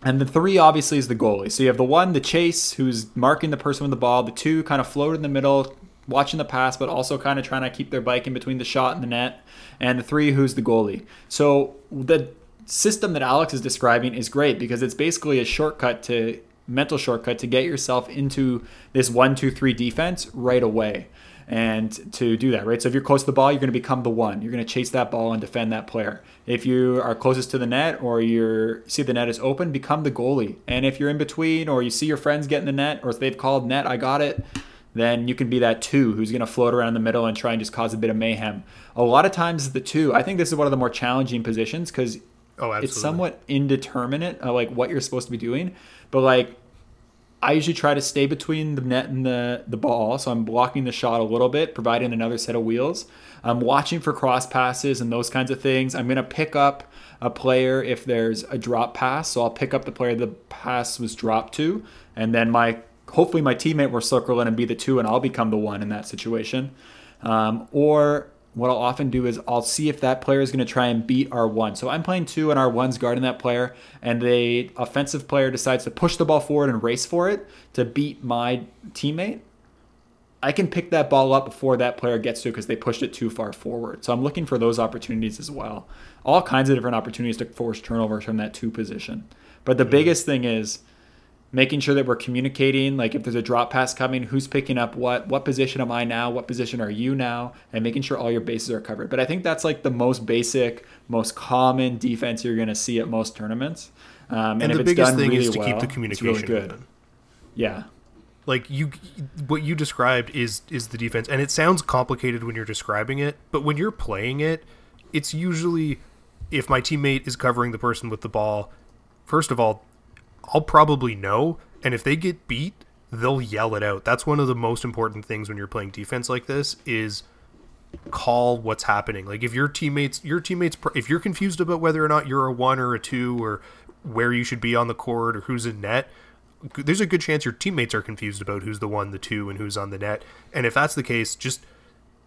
and the three obviously is the goalie. So you have the one, the chase, who's marking the person with the ball. The two kind of float in the middle, watching the pass, but also kind of trying to keep their bike in between the shot and the net. And the three, who's the goalie. So the system that Alex is describing is great because it's basically a shortcut to mental shortcut to get yourself into this one, two, three defense right away. And to do that, right? So if you're close to the ball, you're going to become the one. You're going to chase that ball and defend that player. If you are closest to the net or you see the net is open, become the goalie. And if you're in between or you see your friends get in the net or if they've called net, I got it, then you can be that two who's going to float around the middle and try and just cause a bit of mayhem. A lot of times, the two, I think this is one of the more challenging positions because Oh, absolutely. It's somewhat indeterminate, uh, like what you're supposed to be doing. But like, I usually try to stay between the net and the the ball, so I'm blocking the shot a little bit, providing another set of wheels. I'm watching for cross passes and those kinds of things. I'm gonna pick up a player if there's a drop pass, so I'll pick up the player the pass was dropped to, and then my hopefully my teammate will circle in and be the two, and I'll become the one in that situation. Um, or what I'll often do is I'll see if that player is going to try and beat our one. So I'm playing two and our one's guarding that player, and the offensive player decides to push the ball forward and race for it to beat my teammate. I can pick that ball up before that player gets to it because they pushed it too far forward. So I'm looking for those opportunities as well. All kinds of different opportunities to force turnovers from that two position. But the biggest thing is making sure that we're communicating like if there's a drop pass coming who's picking up what what position am i now what position are you now and making sure all your bases are covered. But i think that's like the most basic most common defense you're going to see at most tournaments. Um, and, and the biggest thing really is to well, keep the communication really good. open. yeah. Like you what you described is is the defense and it sounds complicated when you're describing it but when you're playing it it's usually if my teammate is covering the person with the ball first of all I'll probably know. And if they get beat, they'll yell it out. That's one of the most important things when you're playing defense like this is call what's happening. Like if your teammates, your teammates, if you're confused about whether or not you're a one or a two or where you should be on the court or who's in net, there's a good chance your teammates are confused about who's the one, the two, and who's on the net. And if that's the case, just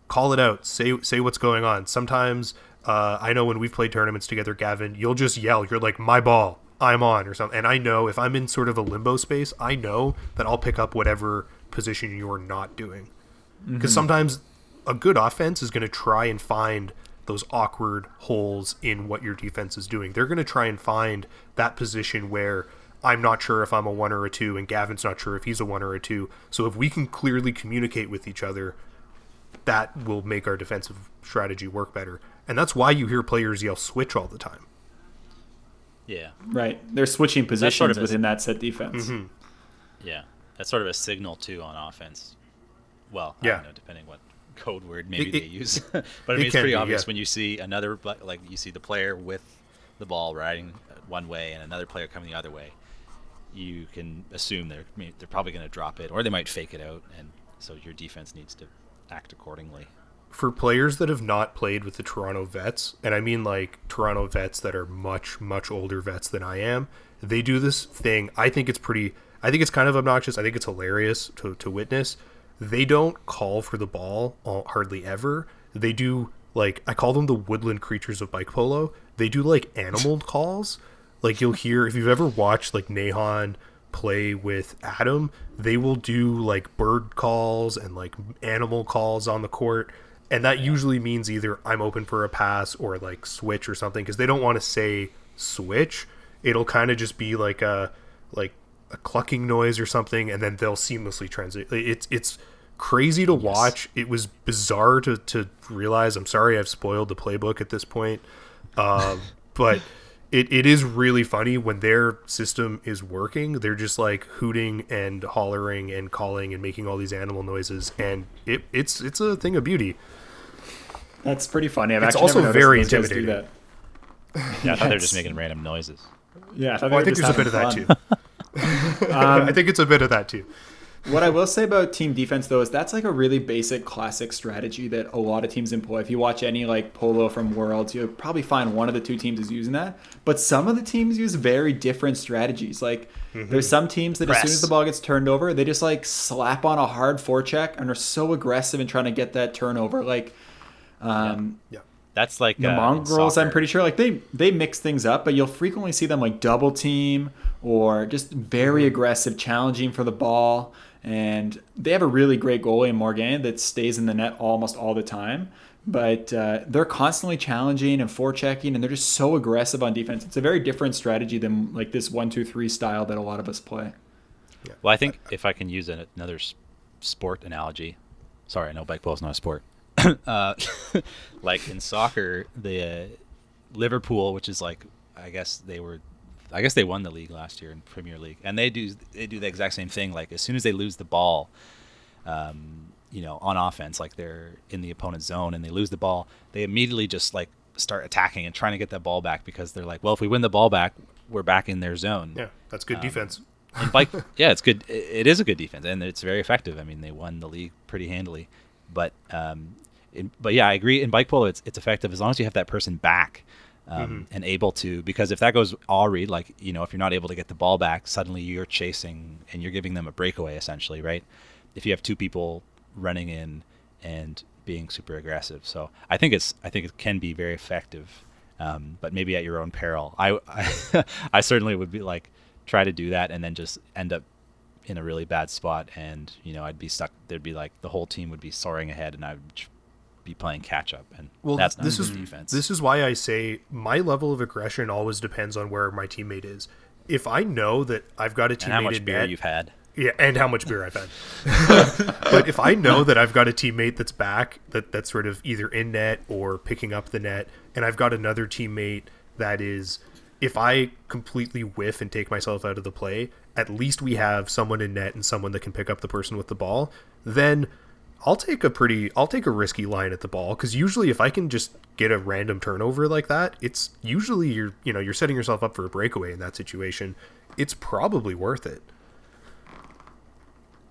call it out. Say say what's going on. Sometimes uh, I know when we've played tournaments together, Gavin, you'll just yell. You're like, "My ball," I'm on or something. And I know if I'm in sort of a limbo space, I know that I'll pick up whatever position you're not doing. Because mm-hmm. sometimes a good offense is going to try and find those awkward holes in what your defense is doing. They're going to try and find that position where I'm not sure if I'm a one or a two, and Gavin's not sure if he's a one or a two. So if we can clearly communicate with each other, that will make our defensive strategy work better. And that's why you hear players yell switch all the time. Yeah. Right. They're switching positions sort of within that set defense. Mm-hmm. Yeah. That's sort of a signal too on offense. Well, yeah. Know, depending what code word maybe it, they use. but I mean, it it's pretty be, obvious yeah. when you see another like you see the player with the ball riding one way and another player coming the other way. You can assume they're I mean, they're probably going to drop it or they might fake it out, and so your defense needs to act accordingly. For players that have not played with the Toronto vets, and I mean like Toronto vets that are much, much older vets than I am, they do this thing. I think it's pretty, I think it's kind of obnoxious. I think it's hilarious to, to witness. They don't call for the ball uh, hardly ever. They do like, I call them the woodland creatures of bike polo. They do like animal calls. Like you'll hear, if you've ever watched like Nahan play with Adam, they will do like bird calls and like animal calls on the court. And that usually means either I'm open for a pass or like switch or something because they don't want to say switch. It'll kind of just be like a like a clucking noise or something, and then they'll seamlessly transit. It's it's crazy to watch. It was bizarre to to realize. I'm sorry I've spoiled the playbook at this point, um, but it, it is really funny when their system is working. They're just like hooting and hollering and calling and making all these animal noises, and it, it's it's a thing of beauty. That's pretty funny. I've it's also very intimidating. Yeah, I thought they're just making random noises. Yeah, I, well, I think there's a bit fun. of that too. um, I think it's a bit of that too what I will say about team defense though is that's like a really basic classic strategy that a lot of teams employ. If you watch any like polo from Worlds, you'll probably find one of the two teams is using that. But some of the teams use very different strategies. Like mm-hmm. there's some teams that Press. as soon as the ball gets turned over, they just like slap on a hard forecheck and are so aggressive in trying to get that turnover. Like um yeah. yeah. That's like the uh, mongrels. I'm pretty sure like they they mix things up, but you'll frequently see them like double team or just very mm-hmm. aggressive, challenging for the ball. And they have a really great goalie in Morgan that stays in the net almost all the time. But uh, they're constantly challenging and forechecking, and they're just so aggressive on defense. It's a very different strategy than like this one two three style that a lot of us play. Yeah. Well, I think if I can use another sport analogy, sorry, I know bike ball is not a sport. uh, like in soccer, the uh, Liverpool, which is like, I guess they were I guess they won the league last year in Premier League, and they do they do the exact same thing. Like as soon as they lose the ball, um, you know, on offense, like they're in the opponent's zone and they lose the ball, they immediately just like start attacking and trying to get that ball back because they're like, well, if we win the ball back, we're back in their zone. Yeah, that's good um, defense. and bike, yeah, it's good. It is a good defense, and it's very effective. I mean, they won the league pretty handily, but um, in, but yeah, I agree. In bike polo, it's it's effective as long as you have that person back um, mm-hmm. and able to because if that goes all read like you know if you're not able to get the ball back suddenly you're chasing and you're giving them a breakaway essentially right? If you have two people running in and being super aggressive. So i think it's i think it can be very effective um, but maybe at your own peril. I, I i certainly would be like try to do that and then just end up in a really bad spot and you know i'd be stuck there'd be like the whole team would be soaring ahead and i would be playing catch up, and well, that's this is defense. This is why I say my level of aggression always depends on where my teammate is. If I know that I've got a teammate, and how much beer net, you've had, yeah, and how much beer I've had. but if I know that I've got a teammate that's back, that that's sort of either in net or picking up the net, and I've got another teammate that is, if I completely whiff and take myself out of the play, at least we have someone in net and someone that can pick up the person with the ball. Then I'll take a pretty I'll take a risky line at the ball because usually if I can just get a random turnover like that, it's usually you're you know you're setting yourself up for a breakaway in that situation. It's probably worth it.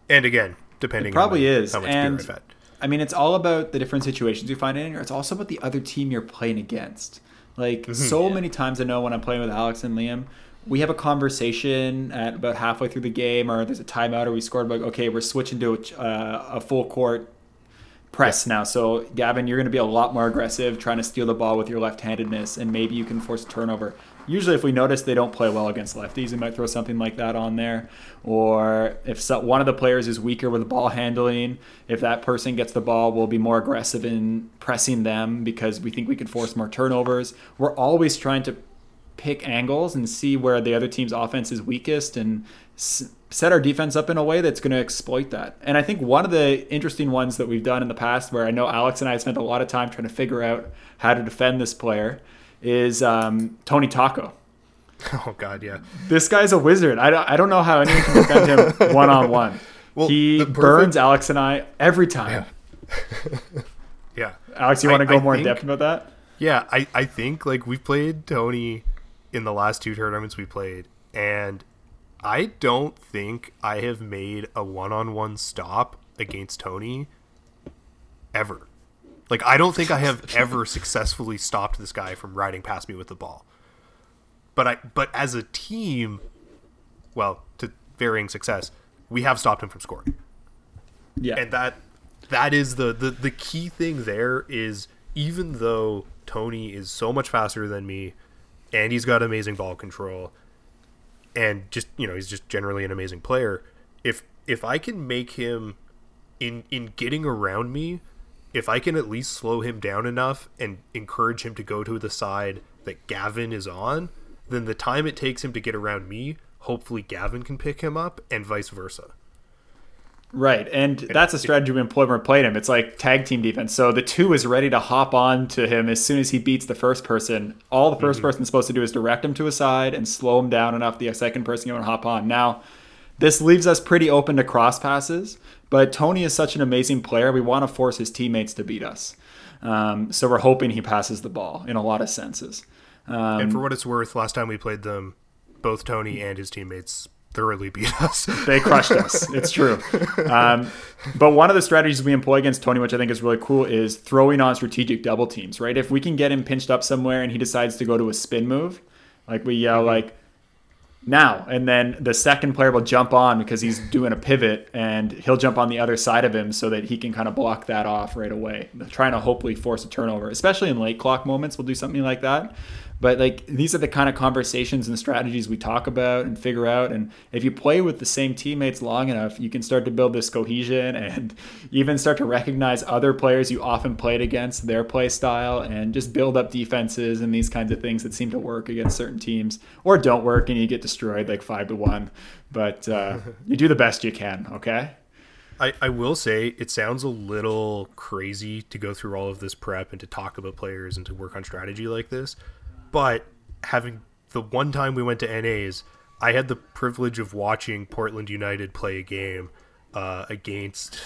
And again, depending it probably on is. how much and, beer I've had. I mean, it's all about the different situations you find in, or it's also about the other team you're playing against. Like mm-hmm, so yeah. many times, I know when I'm playing with Alex and Liam, we have a conversation at about halfway through the game, or there's a timeout, or we scored. Like, okay, we're switching to a, uh, a full court press now. So, Gavin, you're going to be a lot more aggressive, trying to steal the ball with your left-handedness, and maybe you can force a turnover. Usually, if we notice they don't play well against lefties, we might throw something like that on there. Or if so, one of the players is weaker with the ball handling, if that person gets the ball, we'll be more aggressive in pressing them because we think we can force more turnovers. We're always trying to pick angles and see where the other team's offense is weakest and s- set our defense up in a way that's going to exploit that. And I think one of the interesting ones that we've done in the past, where I know Alex and I spent a lot of time trying to figure out how to defend this player, is um, Tony Taco. Oh God, yeah. This guy's a wizard. I don't, I don't know how anyone can defend him one on one. Well, he perfect... burns Alex and I every time. Yeah. yeah. Alex, you want to go I more think, in depth about that? Yeah, I, I think like we've played Tony in the last two tournaments we played, and I don't think I have made a one-on-one stop against Tony ever. Like I don't think I have ever successfully stopped this guy from riding past me with the ball. But I but as a team, well, to varying success, we have stopped him from scoring. Yeah. And that that is the the, the key thing there is even though Tony is so much faster than me and he's got amazing ball control and just you know, he's just generally an amazing player, if if I can make him in in getting around me, if I can at least slow him down enough and encourage him to go to the side that Gavin is on, then the time it takes him to get around me, hopefully Gavin can pick him up and vice versa. Right, and that's a strategy we employ when we played him. It's like tag team defense. So the two is ready to hop on to him as soon as he beats the first person. All the 1st mm-hmm. person's supposed to do is direct him to a side and slow him down enough the second person can hop on. Now, this leaves us pretty open to cross passes, but Tony is such an amazing player. We want to force his teammates to beat us. Um, so we're hoping he passes the ball in a lot of senses. Um, and for what it's worth, last time we played them, both Tony and his teammates thoroughly beat us. they crushed us. It's true. Um, but one of the strategies we employ against Tony, which I think is really cool, is throwing on strategic double teams. Right? If we can get him pinched up somewhere and he decides to go to a spin move, like we yell like now and then the second player will jump on because he's doing a pivot and he'll jump on the other side of him so that he can kind of block that off right away trying to hopefully force a turnover especially in late clock moments we'll do something like that but like these are the kind of conversations and strategies we talk about and figure out. And if you play with the same teammates long enough, you can start to build this cohesion and even start to recognize other players you often played against, their play style, and just build up defenses and these kinds of things that seem to work against certain teams or don't work and you get destroyed like five to one. But uh, you do the best you can, okay? I, I will say it sounds a little crazy to go through all of this prep and to talk about players and to work on strategy like this. But having the one time we went to NAs, I had the privilege of watching Portland United play a game uh, against.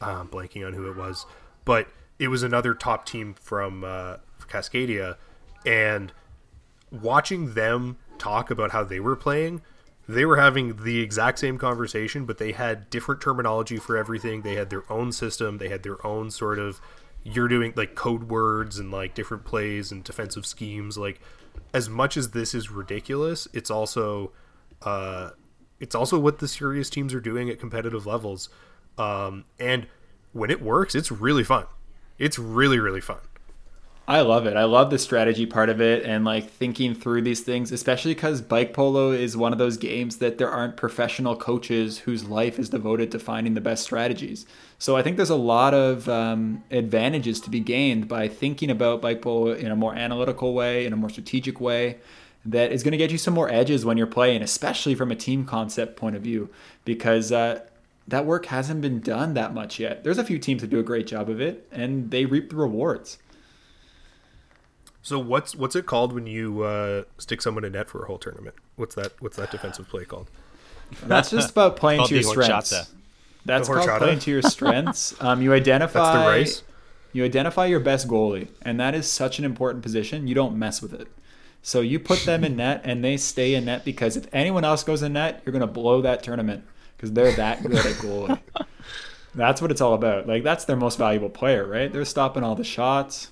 Uh, blanking on who it was, but it was another top team from uh, Cascadia, and watching them talk about how they were playing, they were having the exact same conversation, but they had different terminology for everything. They had their own system. They had their own sort of you're doing like code words and like different plays and defensive schemes like as much as this is ridiculous it's also uh it's also what the serious teams are doing at competitive levels. Um and when it works it's really fun. It's really really fun I love it. I love the strategy part of it and like thinking through these things, especially because bike polo is one of those games that there aren't professional coaches whose life is devoted to finding the best strategies. So I think there's a lot of um, advantages to be gained by thinking about bike polo in a more analytical way, in a more strategic way that is going to get you some more edges when you're playing, especially from a team concept point of view, because uh, that work hasn't been done that much yet. There's a few teams that do a great job of it, and they reap the rewards. So what's what's it called when you uh, stick someone in net for a whole tournament? What's that? What's that defensive play called? That's just about playing to your strengths. That's called playing to your strengths. Um, you identify. That's the race. You identify your best goalie, and that is such an important position. You don't mess with it. So you put them in net, and they stay in net because if anyone else goes in net, you're gonna blow that tournament because they're that good at goalie. That's what it's all about. Like that's their most valuable player, right? They're stopping all the shots.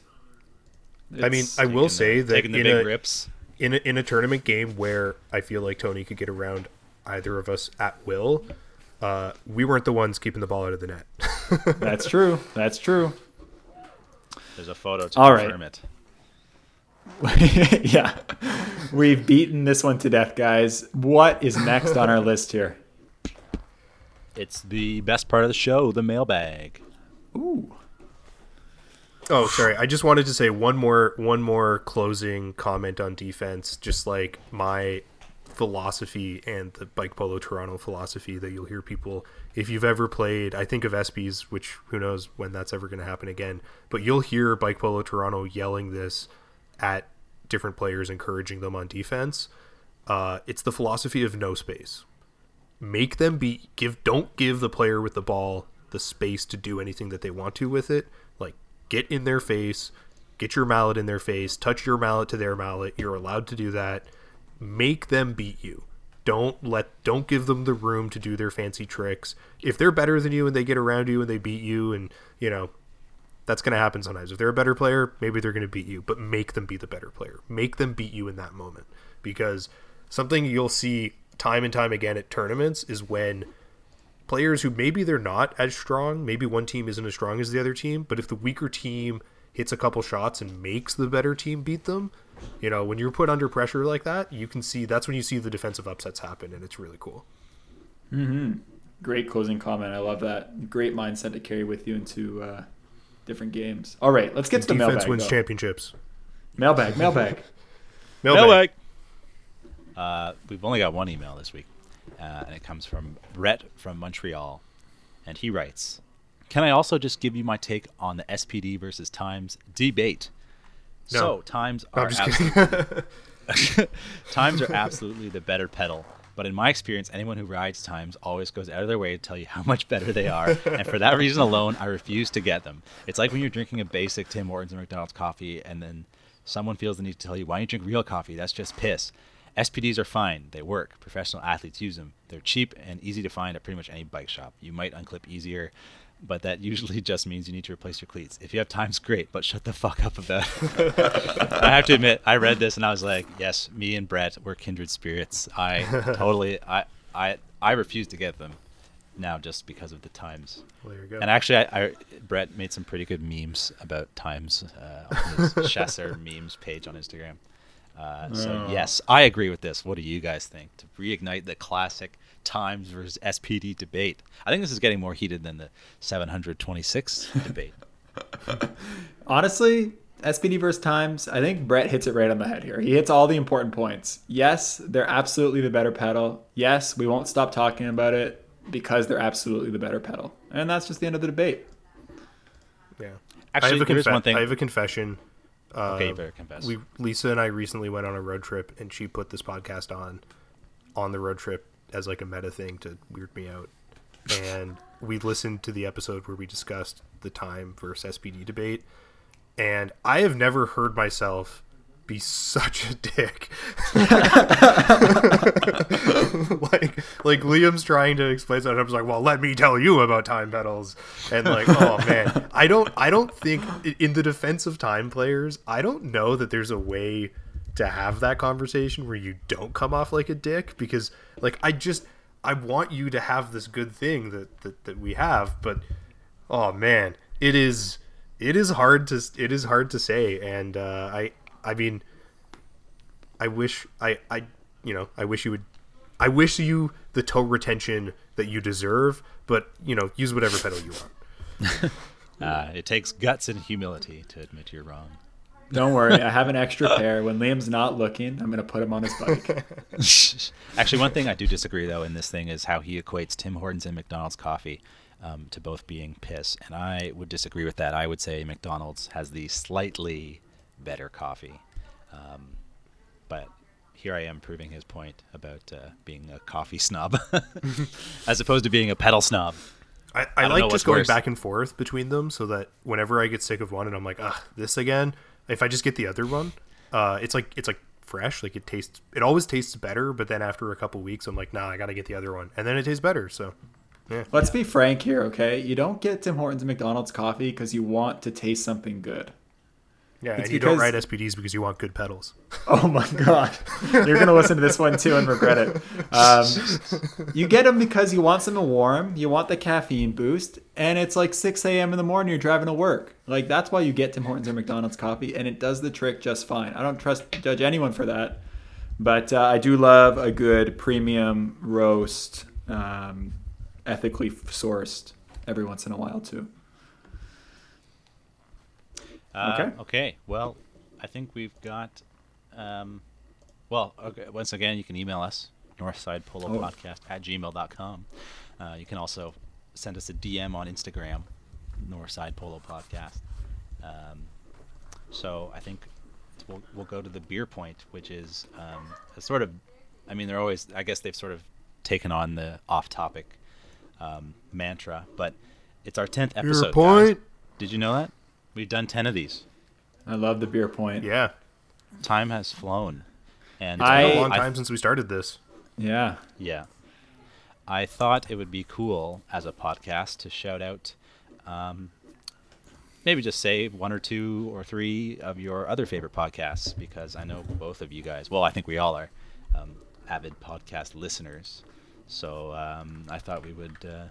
I mean, I will the, say that in a, rips. in a in a tournament game where I feel like Tony could get around either of us at will, uh, we weren't the ones keeping the ball out of the net. That's true. That's true. There's a photo to All confirm right. it. yeah, we've beaten this one to death, guys. What is next on our list here? It's the best part of the show, the mailbag. Ooh. Oh, sorry. I just wanted to say one more one more closing comment on defense. Just like my philosophy and the bike polo Toronto philosophy that you'll hear people if you've ever played I think of ESPYs, which who knows when that's ever gonna happen again, but you'll hear bike polo Toronto yelling this at different players, encouraging them on defense. Uh, it's the philosophy of no space. Make them be give don't give the player with the ball the space to do anything that they want to with it get in their face, get your mallet in their face, touch your mallet to their mallet. You're allowed to do that. Make them beat you. Don't let don't give them the room to do their fancy tricks. If they're better than you and they get around you and they beat you and, you know, That's going to happen sometimes. If they're a better player, maybe they're going to beat you, but make them be the better player. Make them beat you in that moment because something you'll see time and time again at tournaments is when players who maybe they're not as strong, maybe one team isn't as strong as the other team, but if the weaker team hits a couple shots and makes the better team beat them, you know, when you're put under pressure like that, you can see that's when you see the defensive upsets happen, and it's really cool. Mm-hmm. Great closing comment. I love that. Great mindset to carry with you into uh, different games. All right, let's get to the Defense mailbag. wins though. championships. Mailbag, mailbag. Mailbag. Uh, we've only got one email this week, uh, and it comes from Brett from Montreal, and he writes, "Can I also just give you my take on the SPD versus Times debate? No. So Times No, are I'm just abso- kidding. Times are absolutely the better pedal. But in my experience, anyone who rides Times always goes out of their way to tell you how much better they are. and for that reason alone, I refuse to get them. It's like when you're drinking a basic Tim Hortons or McDonald's coffee, and then someone feels the need to tell you, why don't you drink real coffee? That's just piss. SPDs are fine. They work. Professional athletes use them. They're cheap and easy to find at pretty much any bike shop. You might unclip easier, but that usually just means you need to replace your cleats. If you have times, great, but shut the fuck up about it. I have to admit, I read this and I was like, yes, me and Brett, we're kindred spirits. I totally, I, I, I refuse to get them now just because of the times. Well, there you go. And actually, I, I Brett made some pretty good memes about times uh, on his Chasser memes page on Instagram. Uh, so Oh. yes, I agree with this. What do you guys think? To reignite the classic times versus SPD debate. I think this is getting more heated than the 726 debate. Honestly, SPD versus Times, I think Brett hits it right on the head here. He hits all the important points. Yes, they're absolutely the better pedal. Yes, we won't stop talking about it because they're absolutely the better pedal. And that's just the end of the debate. yeah. Actually, I have a here's confe- one thing. I have a confession. Uh, Okay, you better confess. We Lisa and I recently went on a road trip, and she put this podcast on on the road trip as like a meta thing to weird me out. And we listened to the episode where we discussed the time versus SPD debate, and I have never heard myself be such a dick. like like Liam's trying to explain something. I was like, "Well, let me tell you about time pedals." And like, oh man, I don't I don't think in the defense of time players, I don't know that there's a way to have that conversation where you don't come off like a dick because like I just I want you to have this good thing that that, that we have, but oh man, it is it is hard to it is hard to say and uh, I I mean I wish I I you know I wish you would I wish you the toe retention that you deserve, but you know use whatever pedal you want. Uh, it takes guts and humility to admit you're wrong. Don't worry, I have an extra pair. When Liam's not looking, I'm going to put him on his bike. Actually, one thing I do disagree though in this thing is how he equates Tim Hortons and McDonald's coffee um, to both being piss, and I would disagree with that. I would say McDonald's has the slightly better coffee, um, but here I am proving his point about uh, being a coffee snob, as opposed to being a pedal snob. I, I, don't like just going worse. back and forth between them so that whenever I get sick of one and I'm like, ah, this again, if I just get the other one, uh, it's like it's like fresh, like it tastes it always tastes better, but then after a couple weeks I'm like, nah, I gotta get the other one. And then it tastes better, so yeah. Let's be frank here, okay? You don't get Tim Hortons and McDonald's coffee because you want to taste something good. Yeah, It's and you don't because- ride SPDs because you want good pedals. Oh my god, you're gonna listen to this one too and regret it. Um, you get them because you want something warm, you want the caffeine boost, and it's like 6 a.m. in the morning. You're driving to work. Like that's why you get Tim Hortons or McDonald's coffee, and it does the trick just fine. I don't trust judge anyone for that, but uh, I do love a good premium roast, um, ethically sourced every once in a while too. Uh, Okay. Okay. Well, I think we've got. Um, well, okay, once again, you can email us, northsidepolopodcast at gmail.com. Uh, you can also send us a DM on Instagram, Northside Polo Podcast. Um, so I think we'll, we'll go to the beer point, which is um, a sort of. I mean, they're always. I guess they've sort of taken on the off-topic um, mantra, but it's our tenth episode. guys. point. Did you know that? We've done 10 of these. I love the beer point. Yeah. Time has flown. And I- Been I- a long time since we started this. Yeah. yeah. I thought it would be cool as a podcast to shout out um, maybe just say one or two or three of your other favorite podcasts because I know both of you guys. Well, I think we all are um, avid podcast listeners. So um, I thought we would uh,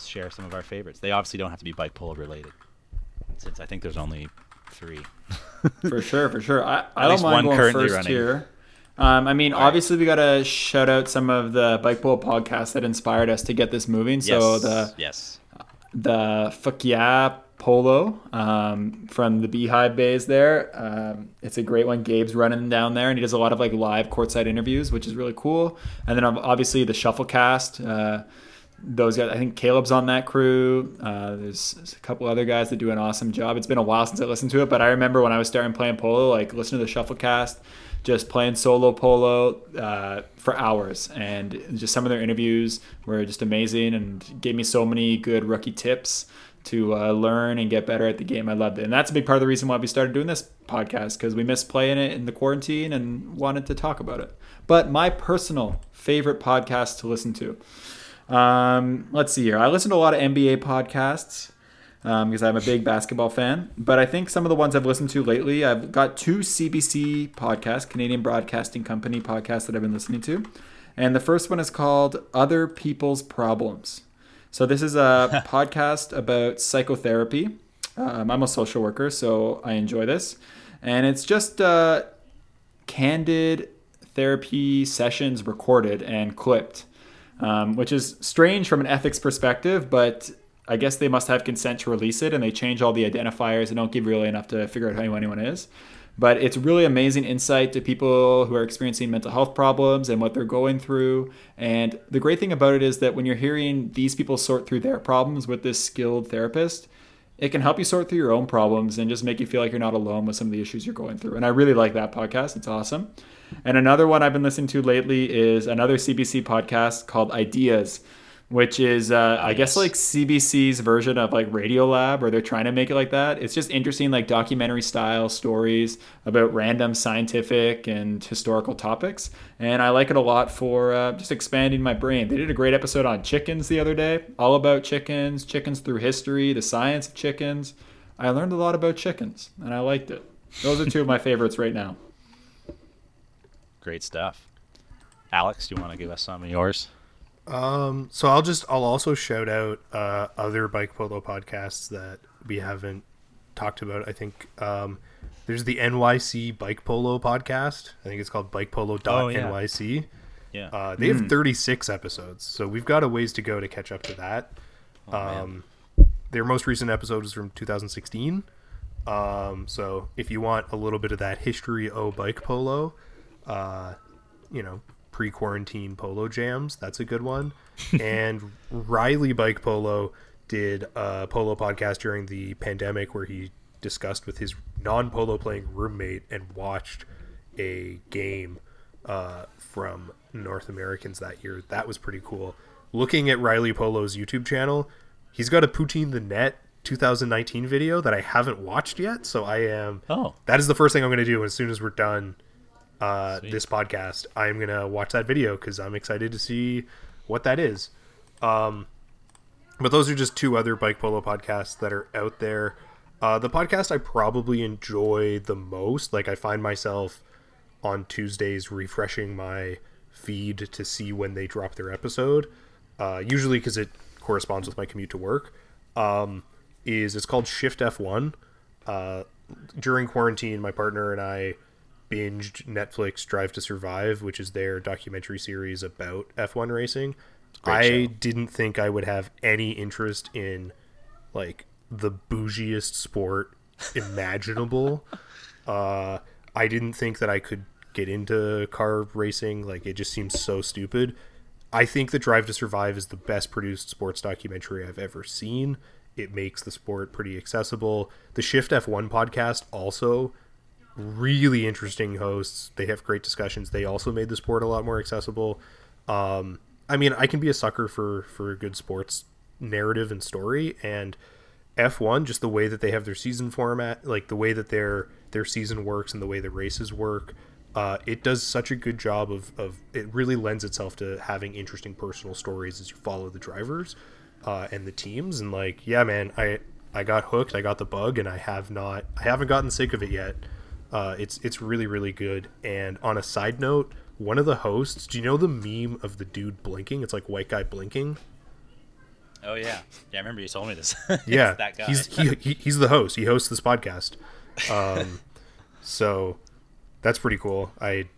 share some of our favorites. They obviously don't have to be bike polo related, since I think there's only three. for sure, for sure. I, I don't mind going first running. here. Um, I mean, All obviously, right. we got to shout out some of the bike polo podcasts that inspired us to get this moving. So yes. the yes, the fuck yeah polo um, from the Beehive Bays there. Um, it's a great one. Gabe's running down there, and he does a lot of like live courtside interviews, which is really cool. And then obviously the Shufflecast. Uh, those guys, I think Caleb's on that crew. Uh, there's, there's, a couple other guys that do an awesome job. It's been a while since I listened to it, but I remember when I was starting playing polo, like listening to the Shufflecast, just playing solo polo uh, for hours, and just some of their interviews were just amazing and gave me so many good rookie tips to uh, learn and get better at the game. I loved it, and that's a big part of the reason why we started doing this podcast because we missed playing it in the quarantine and wanted to talk about it. But my personal favorite podcast to listen to. Um, let's see here. I listen to a lot of NBA podcasts because um, I'm a big basketball fan. But I think some of the ones I've listened to lately, I've got two CBC podcasts, Canadian Broadcasting Company podcasts that I've been listening to. And the first one is called Other People's Problems. So this is a podcast about psychotherapy. Um, I'm a social worker, so I enjoy this, and it's just uh, candid therapy sessions recorded and clipped, um, which is strange from an ethics perspective, but I guess they must have consent to release it, and they change all the identifiers and don't give really enough to figure out who anyone is. But it's really amazing insight to people who are experiencing mental health problems and what they're going through. And the great thing about it is that when you're hearing these people sort through their problems with this skilled therapist, it can help you sort through your own problems and just make you feel like you're not alone with some of the issues you're going through. And I really like that podcast. It's awesome. And another one I've been listening to lately is another CBC podcast called Ideas which is uh, I guess like CBC's version of like Radiolab, where they're trying to make it like that. It's just interesting, like documentary style stories about random scientific and historical topics, and I like it a lot for uh, just expanding my brain. They did a great episode on chickens the other day, all about chickens, chickens through history, the science of chickens. I learned a lot about chickens, and I liked it. Those are two of my favorites right now. Great stuff. Alex, do you want to give us some of yours? Um, so I'll just I'll also shout out uh, other bike polo podcasts that we haven't talked about. I think um, there's the NYC Bike Polo podcast. I think it's called Bike Polo oh, yeah. NYC. Yeah, uh, they mm. have 36 episodes, so we've got a ways to go to catch up to that. Oh, um, their most recent episode is from 2016. Um, so if you want a little bit of that history of bike polo, uh, you know, pre-quarantine polo jams. That's a good one. and Riley Bike Polo did a polo podcast during the pandemic where he discussed with his non-polo playing roommate and watched a game uh, from North Americans that year. That was pretty cool. Looking at Riley Polo's YouTube channel, he's got a Poutine the Net 2019 video that I haven't watched yet. So I am. Oh. That is the first thing I'm going to do as soon as we're done uh, this podcast, I'm gonna watch that video because I'm excited to see what that is. Um, but those are just two other bike polo podcasts that are out there. Uh, the podcast I probably enjoy the most, like I find myself on Tuesdays refreshing my feed to see when they drop their episode, uh, usually because it corresponds with my commute to work. Um, is it's called Shift F1. Uh, during quarantine, my partner and I binged Netflix Drive to Survive, which is their documentary series about F1 racing. I didn't think I would have any interest in like the bougiest sport imaginable. uh, I didn't think that I could get into car racing. Like it just seems so stupid. I think the Drive to Survive is the best produced sports documentary I've ever seen. It makes the sport pretty accessible. The Shift F1 podcast also really interesting hosts. They have great discussions. They also made the sport a lot more accessible. Um, I mean, I can be a sucker for for a good sports narrative and story, and F1 just the way that they have their season format, like the way that their their season works and the way the races work. Uh, it does such a good job of, of it really lends itself to having interesting personal stories as you follow the drivers uh, and the teams and like yeah man I I got hooked. I got the bug, and I have not. I haven't gotten sick of it yet. Uh, it's it's really really good. And on a side note, one of the hosts. Do you know the meme of the dude blinking? It's like white guy blinking. Oh yeah, yeah. I remember you told me this. yeah, that guy. He's he, he, he's the host. He hosts this podcast. Um, so that's pretty cool. I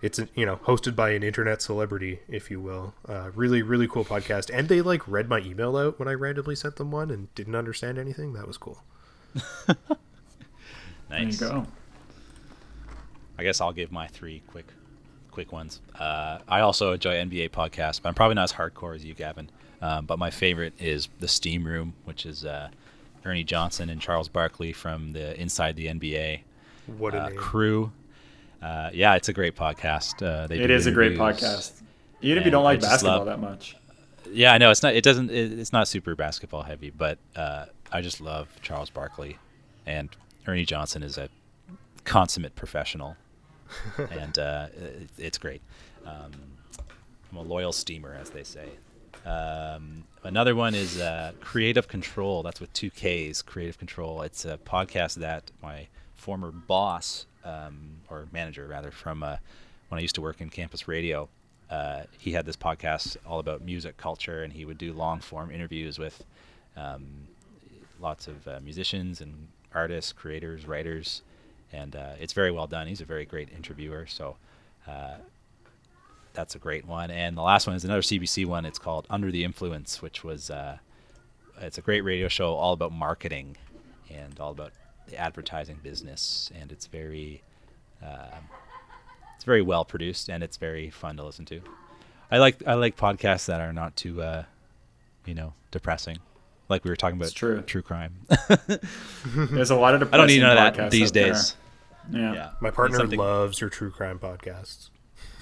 it's you know hosted by an internet celebrity, if you will. Uh, really really cool podcast. And they like read my email out when I randomly sent them one and didn't understand anything. That was cool. nice. There you go. I guess I'll give my three quick quick ones. Uh, I also enjoy NBA podcasts, but I'm probably not as hardcore as you, Gavin. Um, but my favorite is the Steam Room, which is uh, Ernie Johnson and Charles Barkley from the Inside the NBA what uh, crew. Uh, yeah, it's a great podcast. Uh, it is a great podcast, even if you don't like basketball love, that much. Yeah, I know it's not. It doesn't. It, it's not super basketball heavy, but uh, I just love Charles Barkley, and Ernie Johnson is a consummate professional, and uh, it, it's great. Um, I'm a loyal steamer, as they say. Um, another one is uh, Kreative Kontrol. That's with two Ks. Kreative Kontrol. It's a podcast that my former boss um, or manager, rather, from uh, when I used to work in campus radio. Uh, he had this podcast all about music culture, and he would do long form interviews with um, lots of uh, musicians and artists, creators, writers, and uh, it's very well done. He's a very great interviewer, so uh, that's a great one. And the last one is another CBC one. It's called Under the Influence, which was uh, it's a great radio show all about marketing and all about the advertising business, and it's very uh, it's very well produced and it's very fun to listen to. I like I like podcasts that are not too uh, you know depressing. Like we were talking about true. true crime. There's a lot of I don't need none of that these days. Yeah. yeah. My partner loves your true crime podcasts.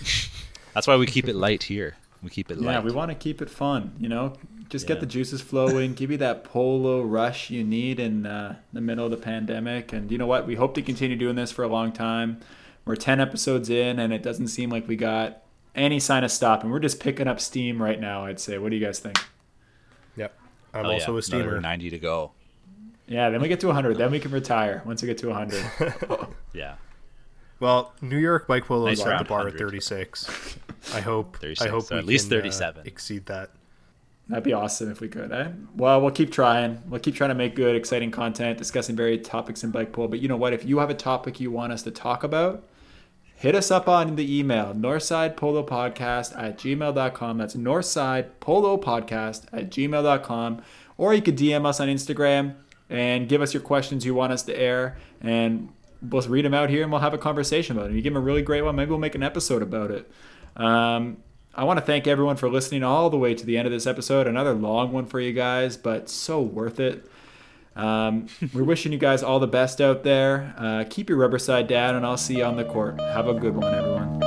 That's why we keep it light here. We keep it light. Yeah, we want to keep it fun. You know, just yeah. get the juices flowing. give you that polo rush you need in uh, the middle of the pandemic. And you know what? We hope to continue doing this for a long time. We're ten episodes in, and it doesn't seem like we got any sign of stopping. We're just picking up steam right now. I'd say. What do you guys think? Yep, I'm oh, also yeah. a steamer. Another Ninety to go. Yeah, then we get to 100. then we can retire once we get to 100. yeah. Well, New York bike polo nice is at the bar 100. at 36. I hope. 36, I hope so at least can, 37. Uh, exceed that. That'd be awesome if we could. Eh? Well, we'll keep trying. We'll keep trying to make good, exciting content, discussing various topics in bike polo. But you know what? If you have a topic you want us to talk about, hit us up on the email northsidepolopodcast at gmail.com. That's northsidepolopodcast at gmail.com. Or you could DM us on Instagram and give us your questions you want us to air. And we'll read them out here and we'll have a conversation about. If you give them a really great one, maybe we'll make an episode about it. Um, I want to thank everyone for listening all the way to the end of this episode. Another long one for you guys, but so worth it. Um, we're wishing you guys all the best out there. Uh, keep your rubber side down, and I'll see you on the court. Have a good one, everyone.